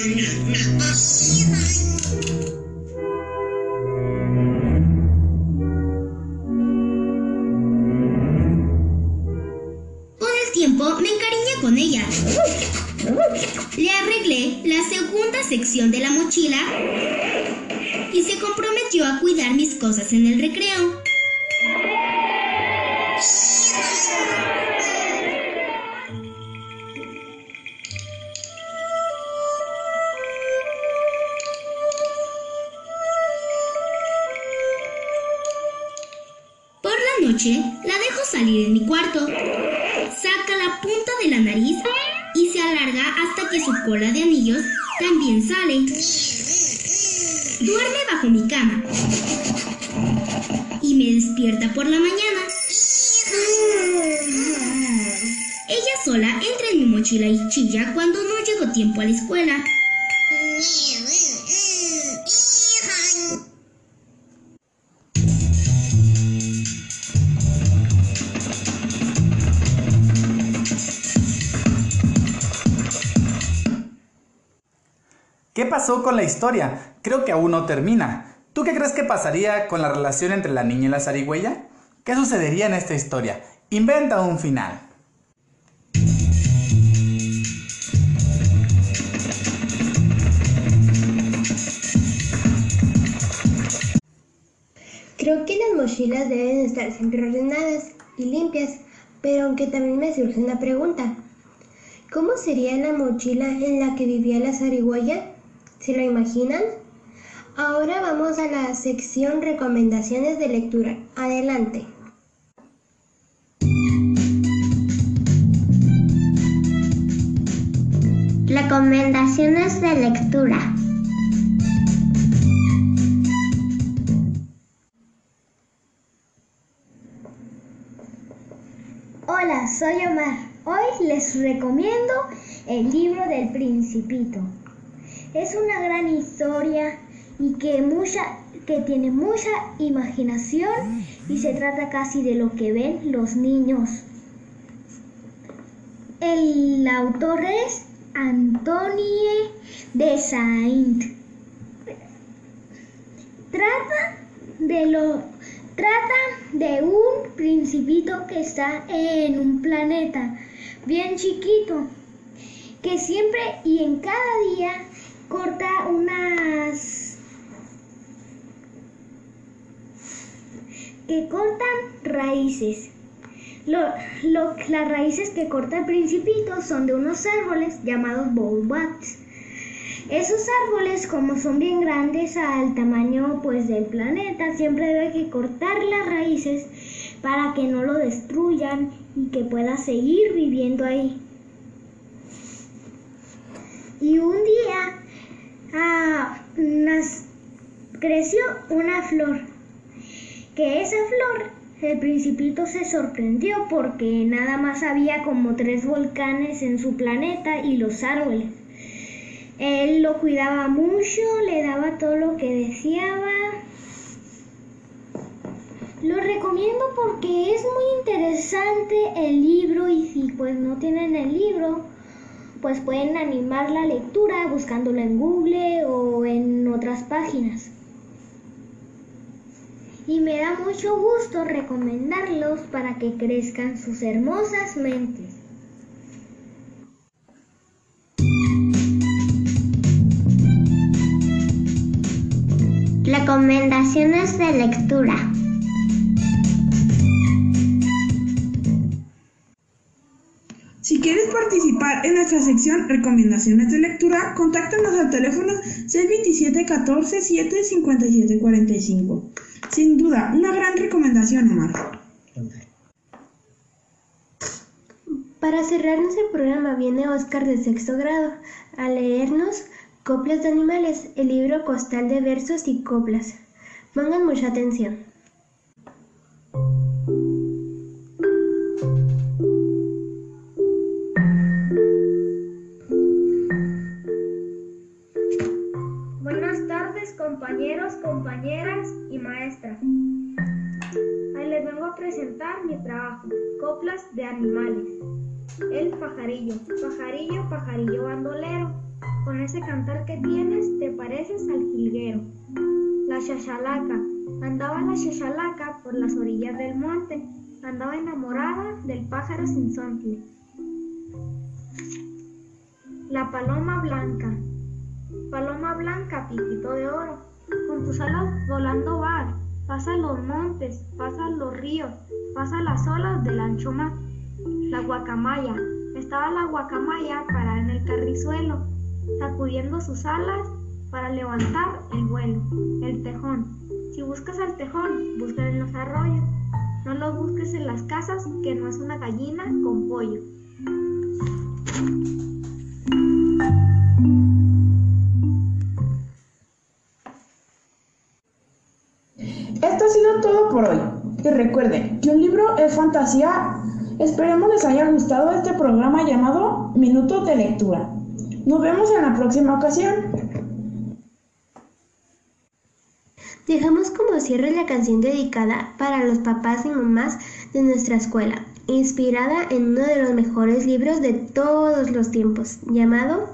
Le arreglé la segunda sección de la mochila y se comprometió a cuidar mis cosas en el recreo. Por la noche la dejo salir en mi cuarto. Saca la punta de la nariz y se alarga hasta que su cola de anillos también sale. Duerme bajo mi cama y me despierta por la mañana. Ella sola entra en mi mochila y chilla cuando no llego tiempo a la escuela. Pasó con la historia? Creo que aún no termina. ¿Tú qué crees que pasaría con la relación entre la niña y la zarigüeya? ¿Qué sucedería en esta historia? Inventa un final. Creo que las mochilas deben estar siempre ordenadas y limpias, pero aunque también me surge una pregunta. ¿Cómo sería la mochila en la que vivía la zarigüeya? ¿Se lo imaginan? Ahora vamos a la sección recomendaciones de lectura. Adelante. Recomendaciones de lectura. Hola, soy Omar. Hoy les recomiendo el libro del Principito. Es una gran historia y que, mucha, que tiene mucha imaginación y se trata casi de lo que ven los niños. El autor es Antonie de Saint. Trata de lo trata de un principito que está en un planeta bien chiquito que siempre y en cada día corta unas que cortan raíces. Lo, lo, las raíces que corta el principito son de unos árboles llamados bowbats. Esos árboles, como son bien grandes al tamaño pues del planeta, siempre debe que cortar las raíces para que no lo destruyan y que pueda seguir viviendo ahí. Y un día ah, creció una flor, que esa flor el principito se sorprendió porque nada más había como tres volcanes en su planeta y los árboles. Él lo cuidaba mucho, le daba todo lo que deseaba. Lo recomiendo porque es muy interesante el libro y si pues no tienen el libro, pues pueden animar la lectura buscándolo en Google o en otras páginas. Y me da mucho gusto recomendarlos para que crezcan sus hermosas mentes. Recomendaciones de lectura. Quieres participar en nuestra sección Recomendaciones de lectura, contáctanos al teléfono 627 14 7 57 45. Sin duda, una gran recomendación, Omar. Para cerrarnos el programa viene Oscar de sexto grado a leernos Coplas de animales, el libro costal de versos y coplas. Pongan mucha atención. Compañeras y maestras. Ahí les vengo a presentar mi trabajo, Coplas de animales. El pajarillo, pajarillo, pajarillo bandolero con ese cantar que tienes te pareces al jilguero. La chachalaca. Andaba la chachalaca por las orillas del monte. Andaba enamorada del pájaro sin sontle. La paloma blanca. Paloma blanca, piquito de oro. Con tus alas volando vas. Pasa los montes, pasa los ríos, pasa las olas del ancho mar. La guacamaya. Estaba la guacamaya parada en el carrizuelo sacudiendo sus alas para levantar el vuelo, el tejón. Si buscas al tejón, busca en los arroyos. No lo busques en las casas, que no es una gallina con pollo. Esto ha sido todo por hoy. Y recuerden que un libro es fantasía. Esperemos les haya gustado este programa llamado Minutos de Lectura. Nos vemos en la próxima ocasión. Dejamos como cierre la canción dedicada para los papás y mamás de nuestra escuela, inspirada en uno de los mejores libros de todos los tiempos, llamado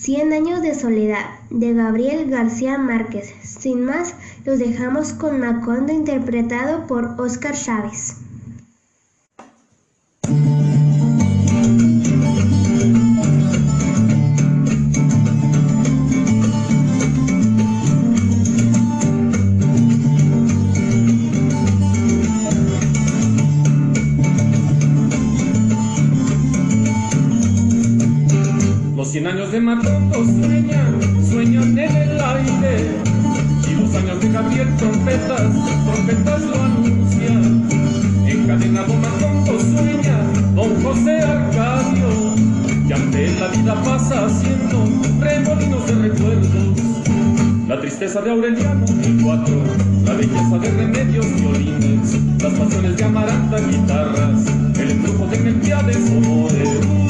Cien años de soledad, de Gabriel García Márquez. Sin más, los dejamos con Macondo interpretado por Óscar Chávez. Los cien años de Macondo sueñan, sueñan en el aire. Y los años de Gabriel trompetas, trompetas lo anuncian. Encadenado Macondo sueña, don José Arcadio. Y ante la vida pasa haciendo remolinos de recuerdos. La tristeza de Aureliano, el cuatro, la belleza de remedios, violines, las pasiones de Amaranta, guitarras, el embrujo de Melquiades, oboe,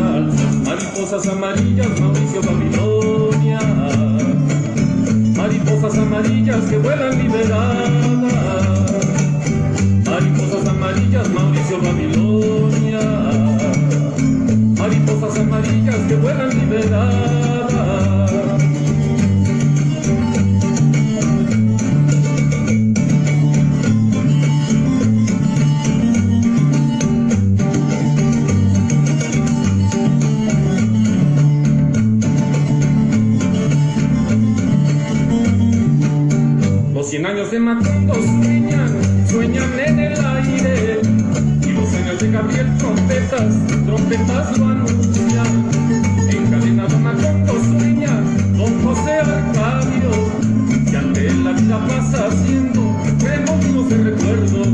Mariposas amarillas, Mauricio Babilonia. Mariposas amarillas que vuelan liberadas. Mariposas amarillas, Mauricio Babilonia. Mariposas amarillas que vuelan liberadas. Trompetas, trompetas lo anuncian. Encadenado Macondo sueña, don José Arcadio. Y ante la vida pasa haciendo remolinos de recuerdos.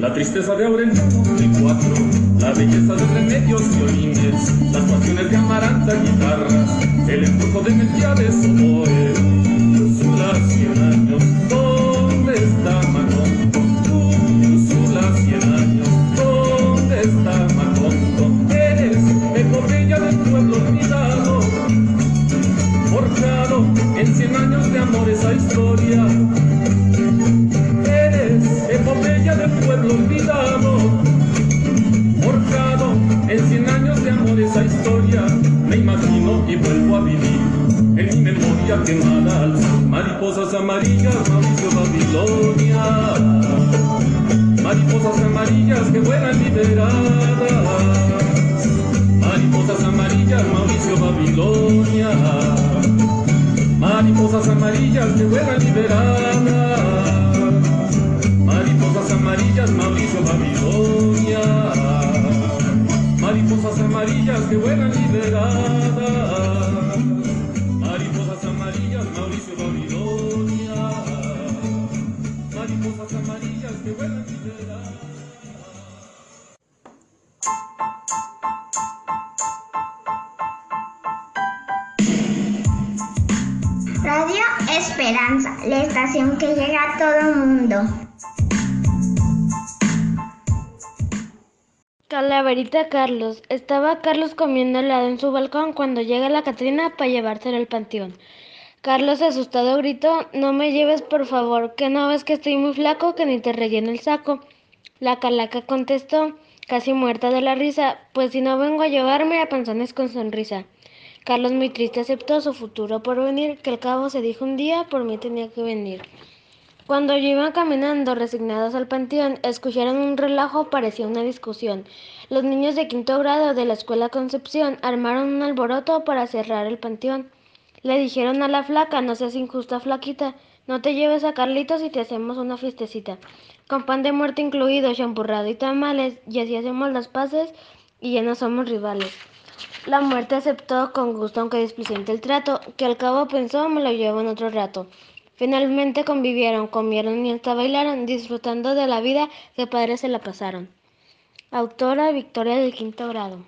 La tristeza de Aureliano, el cuatro, la belleza de remedios, violines, las pasiones de Amaranta, guitarras, el embrujo de Melquiades, oboe, en cien años de amor esa historia. Eres epopeya del pueblo olvidado, forjado en cien años de amor esa historia. Me imagino y vuelvo a vivir en mi memoria quemada. Mariposas amarillas, Mauricio Babilonia. Mariposas amarillas que vuelan liberadas. Mariposas amarillas, Mauricio Babilonia. Mariposas amarillas que vuelan liberadas. Mariposas amarillas, Mauricio Babilonia. Mariposas amarillas que vuelan liberadas. Calaverita Carlos. Estaba Carlos comiendo helado en su balcón cuando llega la Catrina para llevárselo al panteón. Carlos asustado gritó, no me lleves por favor, que no ves que estoy muy flaco que ni te relleno el saco. La calaca contestó, casi muerta de la risa, pues si no vengo a llevarme a panzones con sonrisa. Carlos muy triste aceptó su futuro por venir, que al cabo se dijo un día por mí tenía que venir. Cuando yo iban caminando resignados al panteón, escucharon un relajo, parecía una discusión. Los niños de quinto grado de la escuela Concepción armaron un alboroto para cerrar el panteón. Le dijeron a la flaca, no seas injusta flaquita, no te lleves a Carlitos y te hacemos una fiestecita. Con pan de muerte incluido, champurrado y tamales, y así hacemos las paces y ya no somos rivales. La muerte aceptó con gusto aunque displicente el trato, que al cabo pensó me lo llevo en otro rato. Finalmente convivieron, comieron y hasta bailaron, disfrutando de la vida que padres se la pasaron. Autora Victoria del quinto grado.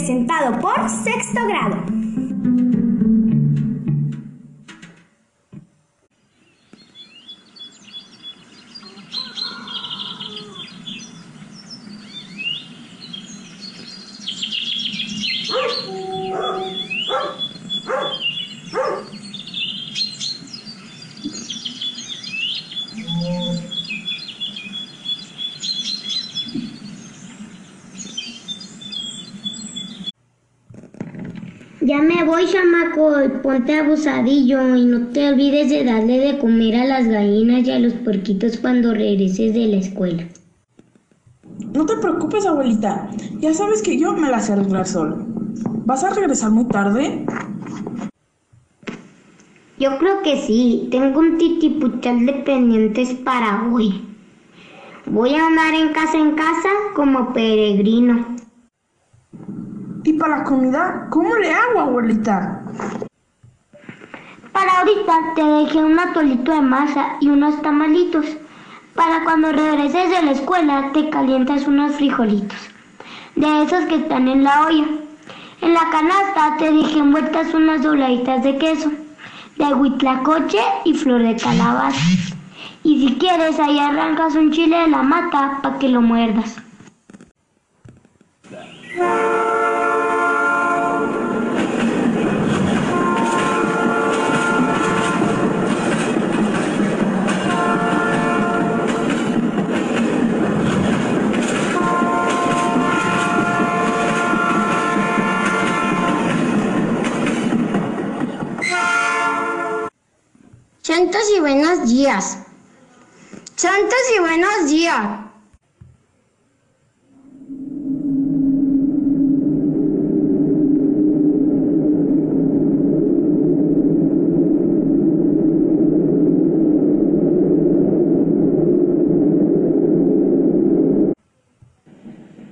Representado por sexto grado. Chamaco, ponte abusadillo y no te olvides de darle de comer a las gallinas y a los puerquitos cuando regreses de la escuela. No te preocupes, abuelita. Ya sabes que yo me las sé arreglar solo. ¿Vas a regresar muy tarde? Yo creo que sí, tengo un titipuchal de pendientes para hoy. Voy a andar en casa en casa como peregrino. ¿Y para la comida? ¿Cómo le hago, abuelita? Para ahorita te dejé un atolito de masa y unos tamalitos. Para cuando regreses de la escuela te calientas unos frijolitos. De esos que están en la olla. En la canasta te dejé envueltas unas dobladitas de queso, de huitlacoche y flor de calabaza. Y si quieres, ahí arrancas un chile de la mata para que lo muerdas. Santos y buenos días. Santos y buenos días.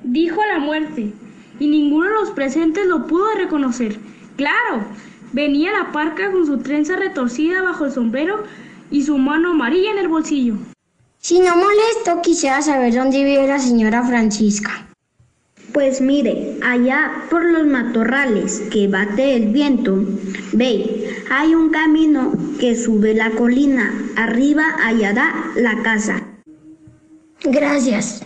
Dijo la muerte, y ninguno de los presentes lo pudo reconocer. Claro, venía la parca con su trenza retorcida bajo el sombrero y su mano amarilla en el bolsillo. Si no molesto, quisiera saber dónde vive la señora Francisca. Pues mire, allá por los matorrales que bate el viento, ve, hay un camino que sube la colina. Arriba allá da la casa. Gracias.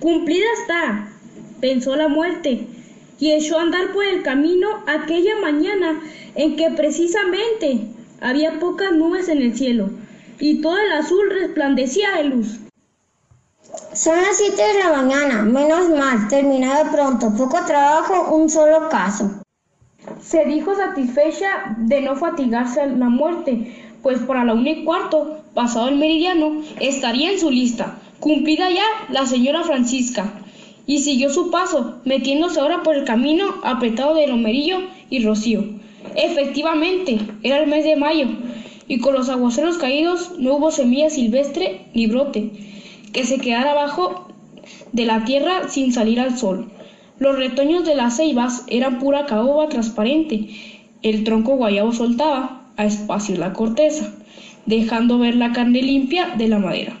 Cumplida está, pensó la muerte, y echó a andar por el camino aquella mañana en que precisamente había pocas nubes en el cielo y todo el azul resplandecía de luz. Son las 7 de la mañana, menos mal, terminado pronto, poco trabajo, un solo caso. Se dijo satisfecha de no fatigarse la muerte, pues para la una y cuarto, pasado el meridiano, estaría en su lista. Cumplida ya la señora Francisca, y siguió su paso, metiéndose ahora por el camino apretado de Romerillo y Rocío. Efectivamente, era el mes de mayo, y con los aguaceros caídos no hubo semilla silvestre ni brote que se quedara abajo de la tierra sin salir al sol. Los retoños de las ceibas eran pura caoba transparente. El tronco guayabo soltaba a espacio la corteza, dejando ver la carne limpia de la madera.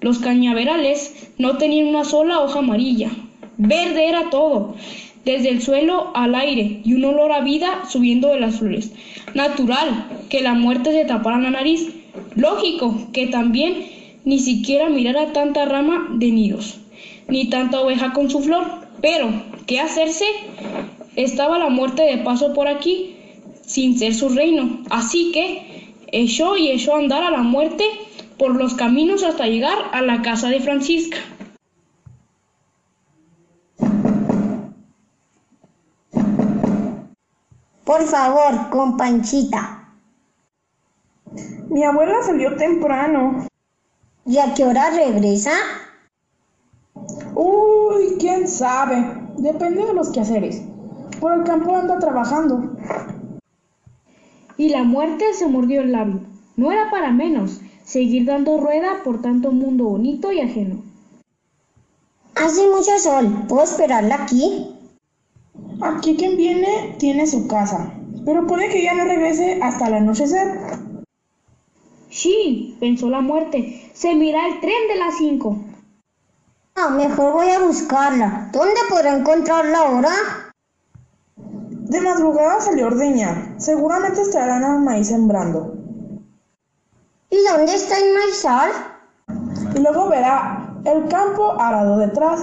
Los cañaverales no tenían una sola hoja amarilla. Verde era todo, desde el suelo al aire y un olor a vida subiendo de las flores. Natural que la muerte se tapara la nariz. Lógico que también ni siquiera mirara tanta rama de nidos, ni tanta oveja con su flor. Pero, ¿qué hacerse? Estaba la muerte de paso por aquí, sin ser su reino. Así que echó y echó a andar a la muerte por los caminos hasta llegar a la casa de Francisca. Por favor, con Panchita. Mi abuela salió temprano. ¿Y a qué hora regresa? Uy, quién sabe. Depende de los quehaceres. Por el campo anda trabajando. Y la muerte se mordió el labio. No era para menos seguir dando rueda por tanto mundo bonito y ajeno. Hace mucho sol. ¿Puedo esperarla aquí? Aquí quien viene tiene su casa, Pero puede que ya no regrese hasta el anochecer. Sí, pensó la muerte. Se mira el tren de las 5. No, mejor voy a buscarla. ¿Dónde podré encontrarla ahora? De madrugada salió a ordeñar. Seguramente estarán al maíz sembrando. ¿Y dónde está el maizal? Y luego verá el campo arado detrás.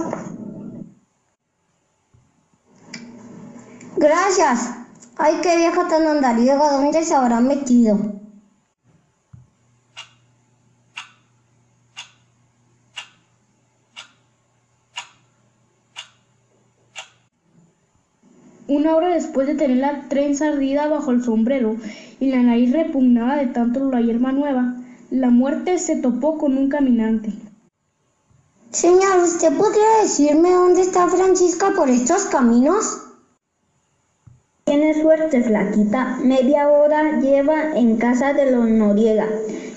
Gracias. Ay, qué vieja tan andariega. ¿Dónde se habrá metido? Una hora después de tener la trenza ardida bajo el sombrero y la nariz repugnada de tanto la hierba nueva, la muerte se topó con un caminante. Señor, ¿usted podría decirme dónde está Francisca por estos caminos? Tiene suerte, flaquita. Media hora lleva en casa de los Noriega.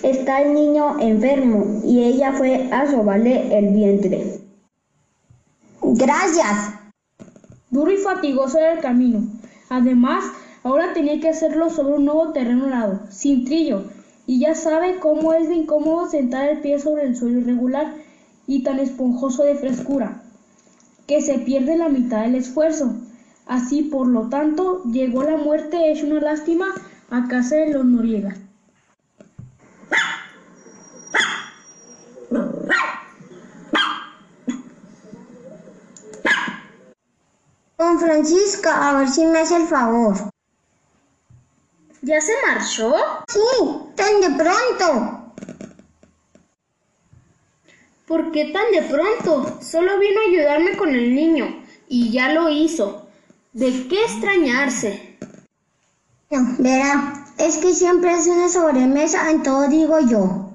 Está el niño enfermo y ella fue a sobarle el vientre. Gracias. Duro y fatigoso era el camino. Además, ahora tenía que hacerlo sobre un nuevo terreno helado, sin trillo, y ya sabe cómo es de incómodo sentar el pie sobre el suelo irregular y tan esponjoso de frescura, que se pierde la mitad del esfuerzo. Así, por lo tanto, llegó la muerte hecha una lástima a casa de los Noriega. Don Francisca, a ver si me hace el favor. ¿Ya se marchó? Sí, tan de pronto. ¿Por qué tan de pronto? Solo vino a ayudarme con el niño y ya lo hizo. ¿De qué extrañarse? No, verá, es que siempre hace una sobremesa en todo digo yo.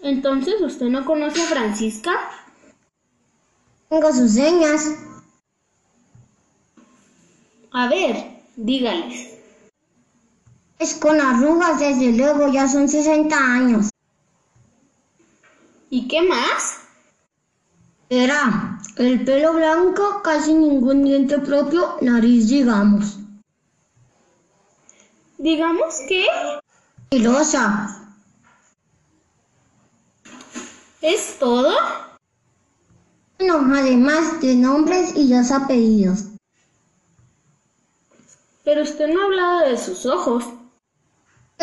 Entonces, ¿usted no conoce a Francisca? Tengo sus señas. A ver, dígales. Es con arrugas, desde luego, ya son 60 años. ¿Y qué más? Verá, el pelo blanco, casi ningún diente propio, nariz, digamos. ¿Digamos qué? Filosa. ¿Es todo? No, además de nombres y dos apellidos. Pero usted no ha hablado de sus ojos.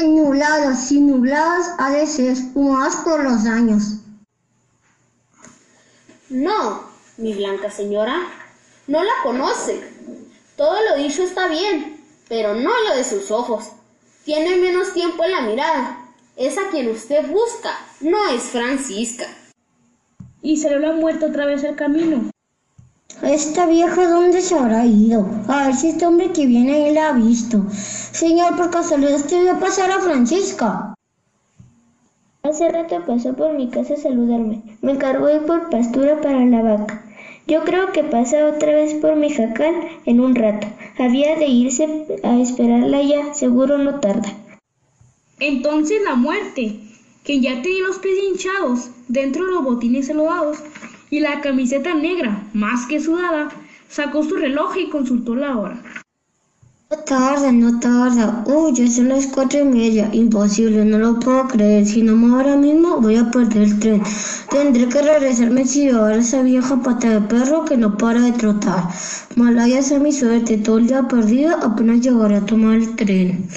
Nublados y nublados ha de ser, humados por los años. No, mi blanca señora, no la conoce. Todo lo dicho está bien, pero no lo de sus ojos. Tiene menos tiempo en la mirada. Es a quien usted busca, no es Francisca. Y salió la muerte otra vez al camino. Esta vieja, ¿dónde se habrá ido? A ver si este hombre que viene ahí la ha visto. Señor, por casualidad usted vio pasar a Francisca. Hace rato pasó por mi casa a saludarme. Me encargó ir por pastura para la vaca. Yo creo que pasa otra vez por mi jacal en un rato. Había de irse a esperarla ya, seguro no tarda. Entonces la muerte, que ya tenía los pies hinchados, dentro de los botines elodados y la camiseta negra, más que sudada, sacó su reloj y consultó la hora. No tarda, no tarda. Uy, ya son las cuatro y media. Imposible, no lo puedo creer. Si no me ahora mismo, voy a perder el tren. Tendré que regresarme si llevar a esa vieja pata de perro que no para de trotar. Malaya sea mi suerte. Todo el día perdido, apenas llegaré a tomar el tren.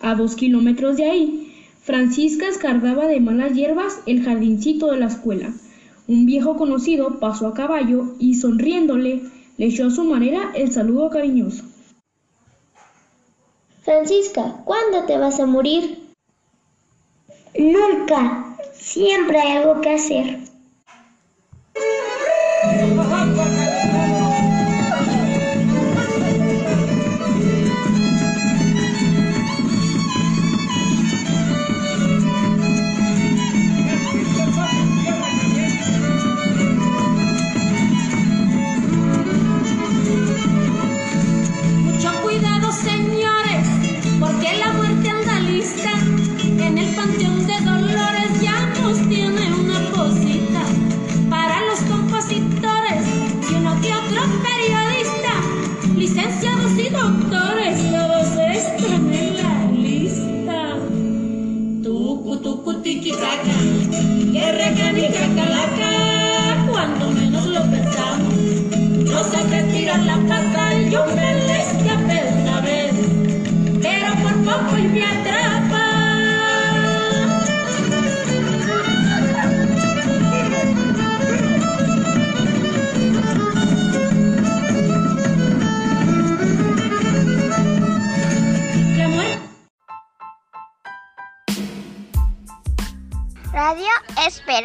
A dos kilómetros de ahí, Francisca escardaba de malas hierbas el jardincito de la escuela. Un viejo conocido pasó a caballo y sonriéndole le echó a su manera el saludo cariñoso. Francisca, ¿cuándo te vas a morir? Nunca. Siempre hay algo que hacer.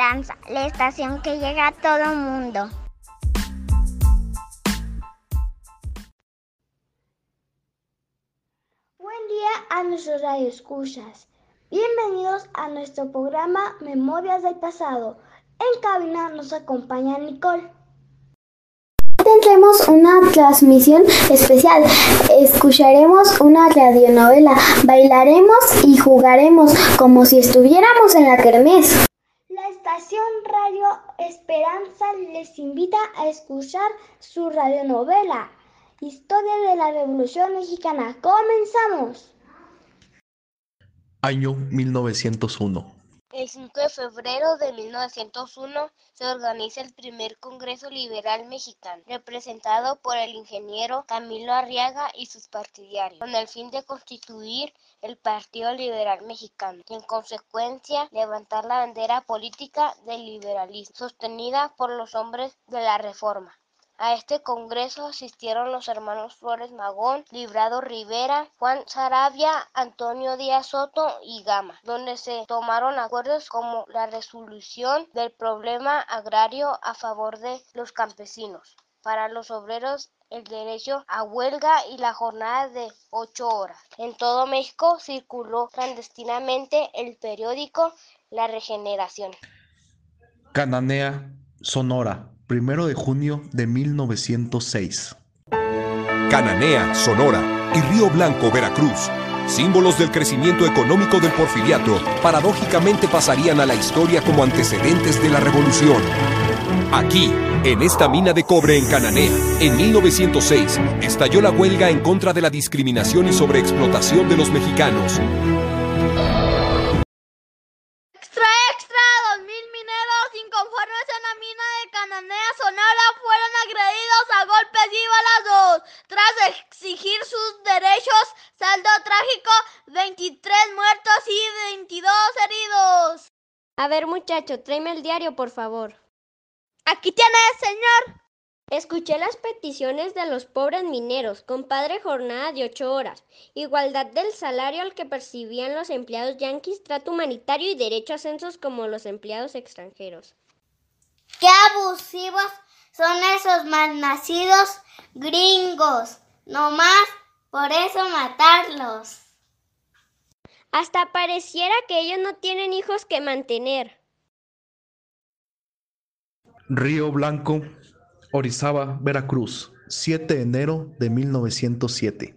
Esperanza, la estación que llega a todo mundo. Buen día a nuestros radioescuchas. Bienvenidos a nuestro programa Memorias del Pasado. En cabina nos acompaña Nicole. Tendremos una transmisión especial. Escucharemos una radionovela, bailaremos y jugaremos como si estuviéramos en la kermés. Estación Radio Esperanza les invita a escuchar su radionovela Historia de la Revolución Mexicana. ¡Comenzamos! Año 1901. El 5 de febrero de 1901 se organiza el primer Congreso Liberal Mexicano, representado por el ingeniero Camilo Arriaga y sus partidarios, con el fin de constituir el Partido Liberal Mexicano y en consecuencia levantar la bandera política del liberalismo, sostenida por los hombres de la Reforma. A este congreso asistieron los hermanos Flores Magón, Librado Rivera, Juan Sarabia, Antonio Díaz Soto y Gama, donde se tomaron acuerdos como la resolución del problema agrario a favor de los campesinos, para los obreros el derecho a huelga y la jornada de ocho horas. En todo México circuló clandestinamente el periódico La Regeneración. Cananea, Sonora, primero de junio de 1906. Cananea, Sonora y Río Blanco, Veracruz, símbolos del crecimiento económico del porfiriato, paradójicamente pasarían a la historia como antecedentes de la revolución. Aquí, en esta mina de cobre en Cananea, en 1906, estalló la huelga en contra de la discriminación y sobreexplotación de los mexicanos. Saldo trágico, 23 muertos y 22 heridos. A ver, muchacho, tráeme el diario, por favor. Aquí tienes, señor. Escuché las peticiones de los pobres mineros, compadre jornada de ocho horas, igualdad del salario al que percibían los empleados yanquis, trato humanitario y derecho a ascensos como los empleados extranjeros. ¡Qué abusivos son esos malnacidos gringos! No más por eso matarlos. Hasta pareciera que ellos no tienen hijos que mantener. Río Blanco, Orizaba, Veracruz, 7 de enero de 1907.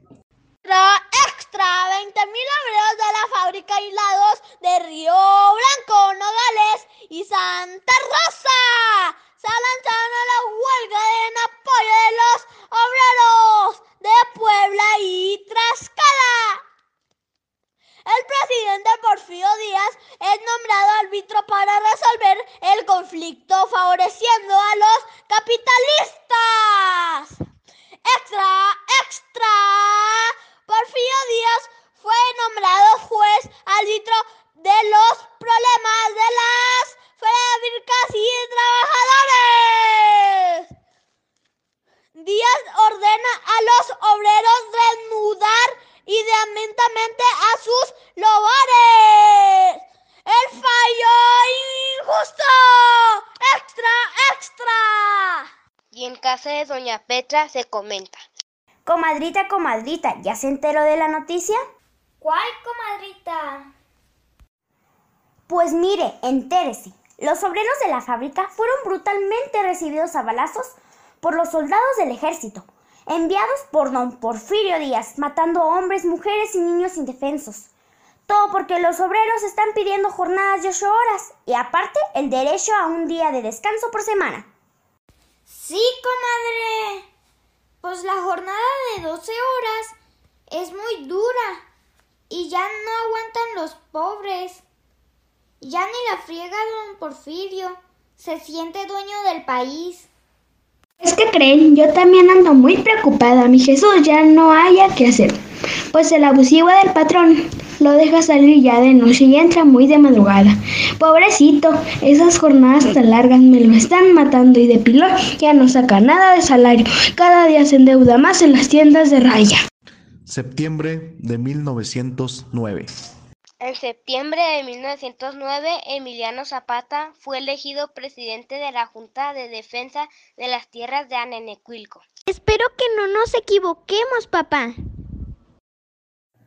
Extra, extra, 20.000 obreros de la fábrica aislados de Río Blanco, Nogales y Santa Rosa se lanzaron a la huelga en apoyo de los obreros de Puebla y Tlaxcala. El presidente Porfirio Díaz es nombrado árbitro para resolver el conflicto favoreciendo a los capitalistas. Extra, extra. Porfirio Díaz fue nombrado juez árbitro de los problemas de las fábricas y trabajadores. Díaz ordena a los obreros desnudar inmediatamente a sus lobores. El fallo injusto. Extra, extra. Y en casa de doña Petra se comenta. Comadrita, comadrita, ¿ya se enteró de la noticia? ¿Cuál comadrita? Pues mire, entérese. Los obreros de la fábrica fueron brutalmente recibidos a balazos por los soldados del ejército, enviados por don Porfirio Díaz, matando hombres, mujeres y niños indefensos. Todo porque los obreros están pidiendo jornadas de ocho horas y aparte el derecho a un día de descanso por semana. Sí, comadre. Pues la jornada de 12 horas es muy dura y ya no aguantan los pobres. Ya ni la friega don Porfirio. Se siente dueño del país. Es que creen, yo también ando muy preocupada. Mi Jesús ya no haya que hacer. Pues el abusivo del patrón lo deja salir ya de noche y entra muy de madrugada. Pobrecito, esas jornadas tan largas me lo están matando y de pilón ya no saca nada de salario. Cada día se endeuda más en las tiendas de raya. Septiembre de 1909. En septiembre de 1909, Emiliano Zapata fue elegido presidente de la Junta de Defensa de las Tierras de Anenecuilco. Espero que no nos equivoquemos, papá.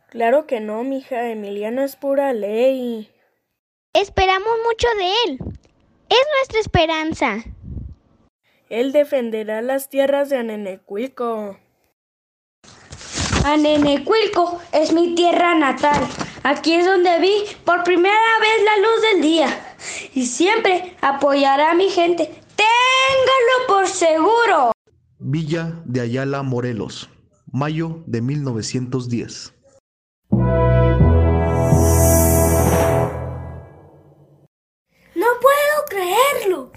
Claro que no, mija. Emiliano es pura ley. Esperamos mucho de él. Es nuestra esperanza. Él defenderá las tierras de Anenecuilco. Anenecuilco es mi tierra natal. Aquí es donde vi por primera vez la luz del día. Y siempre apoyará a mi gente. Téngalo por seguro. Villa de Ayala, Morelos, mayo de 1910. No puedo creerlo.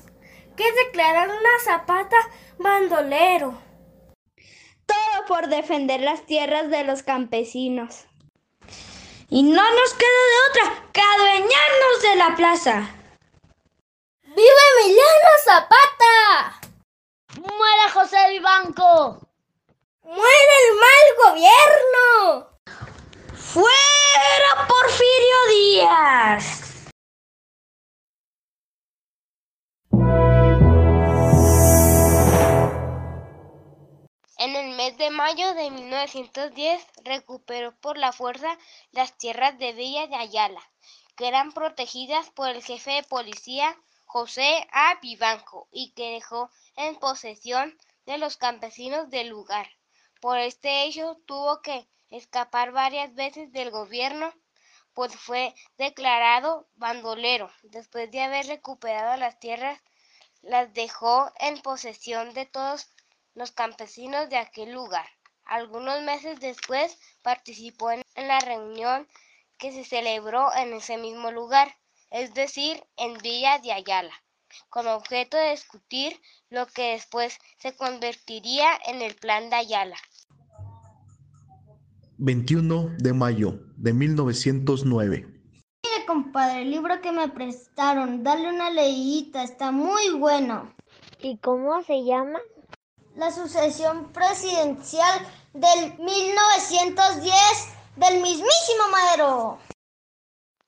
Que declararon a Zapata bandolero. Todo por defender las tierras de los campesinos. Y no nos queda de otra que adueñarnos de la plaza. ¡Viva Emiliano Zapata! ¡Muera José Vivanco! ¡Muera el mal gobierno! ¡Fuera Porfirio Díaz! En el mes de mayo de 1910 recuperó por la fuerza las tierras de Villa de Ayala, que eran protegidas por el jefe de policía José A. Vivanco y que dejó en posesión de los campesinos del lugar. Por este hecho tuvo que escapar varias veces del gobierno, pues fue declarado bandolero. Después de haber recuperado las tierras, las dejó en posesión de todos los campesinos de aquel lugar. Algunos meses después participó en la reunión que se celebró en ese mismo lugar, es decir, en Villa de Ayala, con objeto de discutir lo que después se convertiría en el Plan de Ayala. 21 de mayo de 1909. Mire, compadre, el libro que me prestaron, dale una leída, está muy bueno. ¿Y cómo se llama? La sucesión presidencial del 1910 del mismísimo Madero.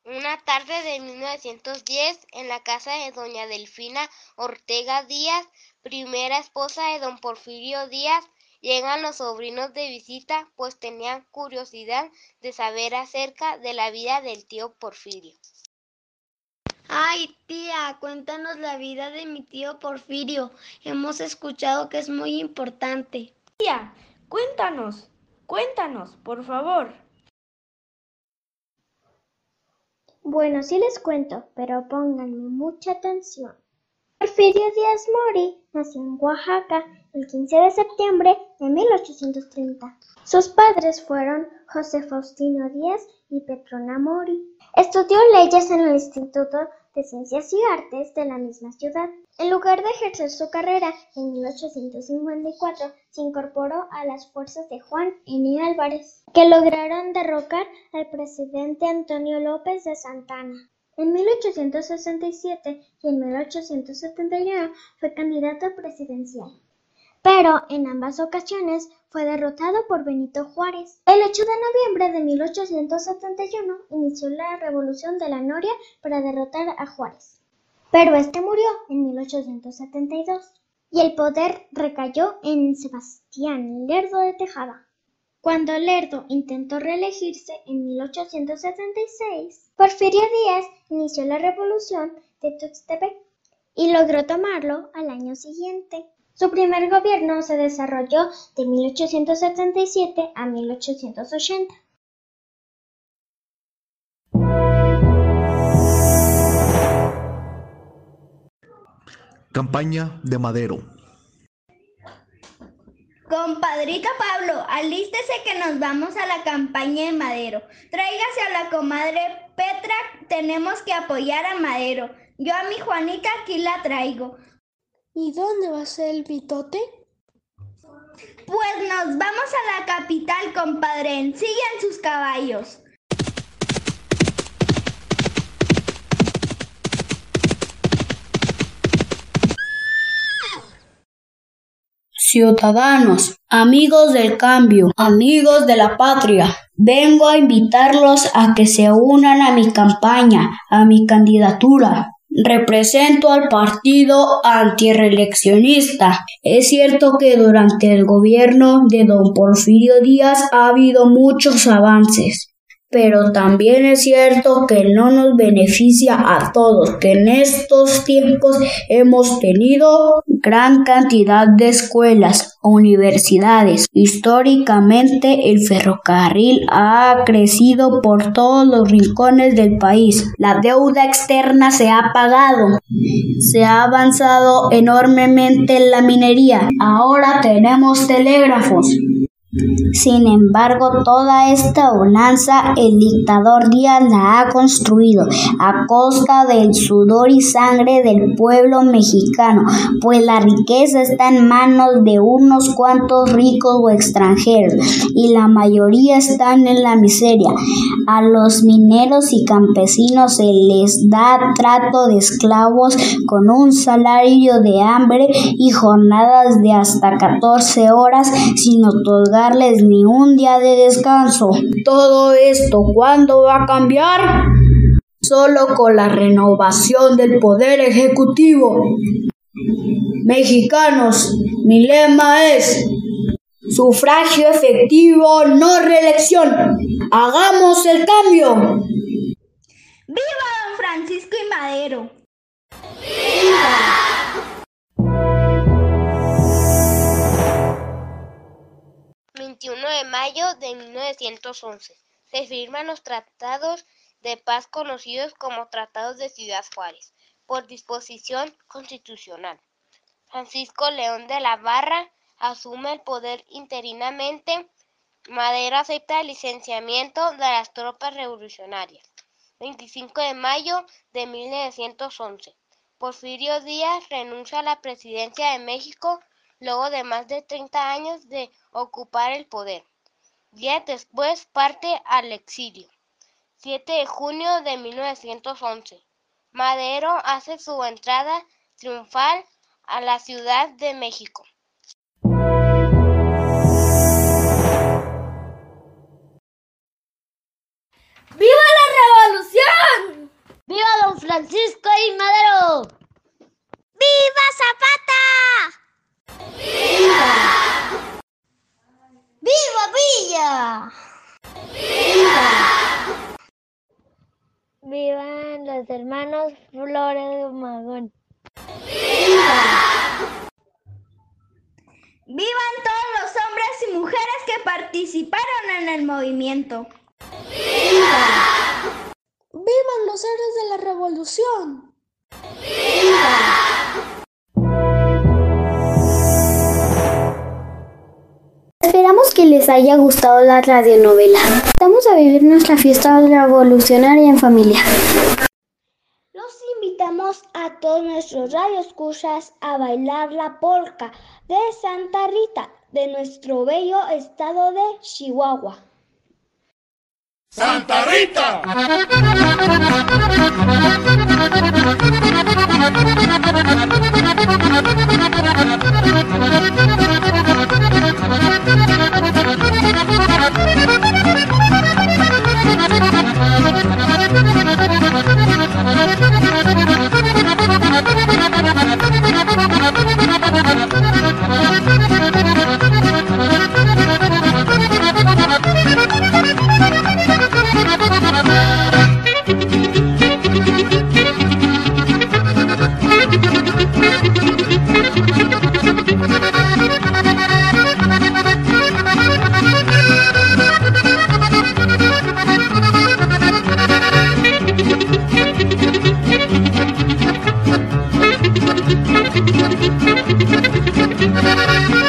Una tarde de 1910, en la casa de doña Delfina Ortega Díaz, primera esposa de don Porfirio Díaz, llegan los sobrinos de visita, pues tenían curiosidad de saber acerca de la vida del tío Porfirio. Ay, tía, cuéntanos la vida de mi tío Porfirio. Hemos escuchado que es muy importante. Tía, cuéntanos, cuéntanos, por favor. Bueno, sí les cuento, pero pónganme mucha atención. Porfirio Díaz Mori nació en Oaxaca el 15 de septiembre de 1830. Sus padres fueron José Faustino Díaz y Petrona Mori. Estudió leyes en el Instituto de Ciencias y Artes de la misma ciudad. En lugar de ejercer su carrera, en 1854 se incorporó a las fuerzas de Juan N. Álvarez, que lograron derrocar al presidente Antonio López de Santana. En 1867 y en 1871 fue candidato presidencial, pero en ambas ocasiones fue derrotado por Benito Juárez. El 8 de noviembre de 1871 inició la Revolución de la Noria para derrotar a Juárez, pero este murió en 1872 y el poder recayó en Sebastián Lerdo de Tejada. Cuando Lerdo intentó reelegirse en 1876, Porfirio Díaz inició la revolución de Tuxtepec y logró tomarlo al año siguiente. Su primer gobierno se desarrolló de 1877 a 1880. Campaña de Madero. Compadrito Pablo, alístese que nos vamos a la campaña de Madero. Tráigase a la comadre Petra, tenemos que apoyar a Madero. Yo a mi Juanita aquí la traigo. ¿Y dónde va a ser el bitote? Pues nos vamos a la capital, compadre. Sigan sus caballos. ciudadanos, amigos del cambio, amigos de la patria. Vengo a invitarlos a que se unan a mi campaña, a mi candidatura. Represento al partido antireeleccionista. Es cierto que durante el gobierno de don Porfirio Díaz ha habido muchos avances, pero también es cierto que no nos beneficia a todos, que en estos tiempos hemos tenido gran cantidad de escuelas, universidades. Históricamente el ferrocarril ha crecido por todos los rincones del país. La deuda externa se ha pagado. Se ha avanzado enormemente en la minería. Ahora tenemos telégrafos. Sin embargo, toda esta bonanza el dictador Díaz la ha construido a costa del sudor y sangre del pueblo mexicano, pues la riqueza está en manos de unos cuantos ricos o extranjeros y la mayoría están en la miseria. A los mineros y campesinos se les da trato de esclavos con un salario de hambre y jornadas de hasta 14 horas sin otorgar ni un día de descanso. Todo esto, ¿cuándo va a cambiar? Solo con la renovación del poder ejecutivo. Mexicanos, mi lema es sufragio efectivo, no reelección. Hagamos el cambio. ¡Viva don Francisco y Madero! 21 de mayo de 1911 se firman los tratados de paz conocidos como Tratados de Ciudad Juárez, por disposición constitucional. Francisco León de la Barra asume el poder interinamente. Madero acepta el licenciamiento de las tropas revolucionarias. 25 de mayo de 1911. Porfirio Díaz renuncia a la presidencia de México luego de más de 30 años de ocupar el poder. Días después parte al exilio. 7 de junio de 1911. Madero hace su entrada triunfal a la Ciudad de México. ¡Viva la revolución! ¡Viva don Francisco y Madero! ¡Viva Zapata! ¡Viva Villa! ¡Viva! ¡Vivan los hermanos Flores de Magón! ¡Viva! ¡Vivan todos los hombres y mujeres que participaron en el movimiento! ¡Viva! ¡Vivan los héroes de la revolución! ¡Viva! Que les haya gustado la radionovela. Vamos a vivir nuestra fiesta revolucionaria en familia. Los invitamos a todos nuestros radioescuchas a bailar la polca de Santa Rita de nuestro bello estado de Chihuahua. ¡Santa Rita! *laughs* Thank you.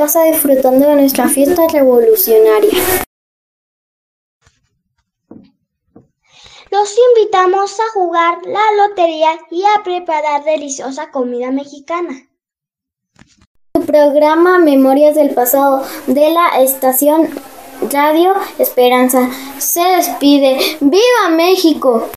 Casa disfrutando de nuestra fiesta revolucionaria. Los invitamos a jugar la lotería y a preparar deliciosa comida mexicana. Tu programa Memorias del Pasado de la estación Radio Esperanza se despide. ¡Viva México!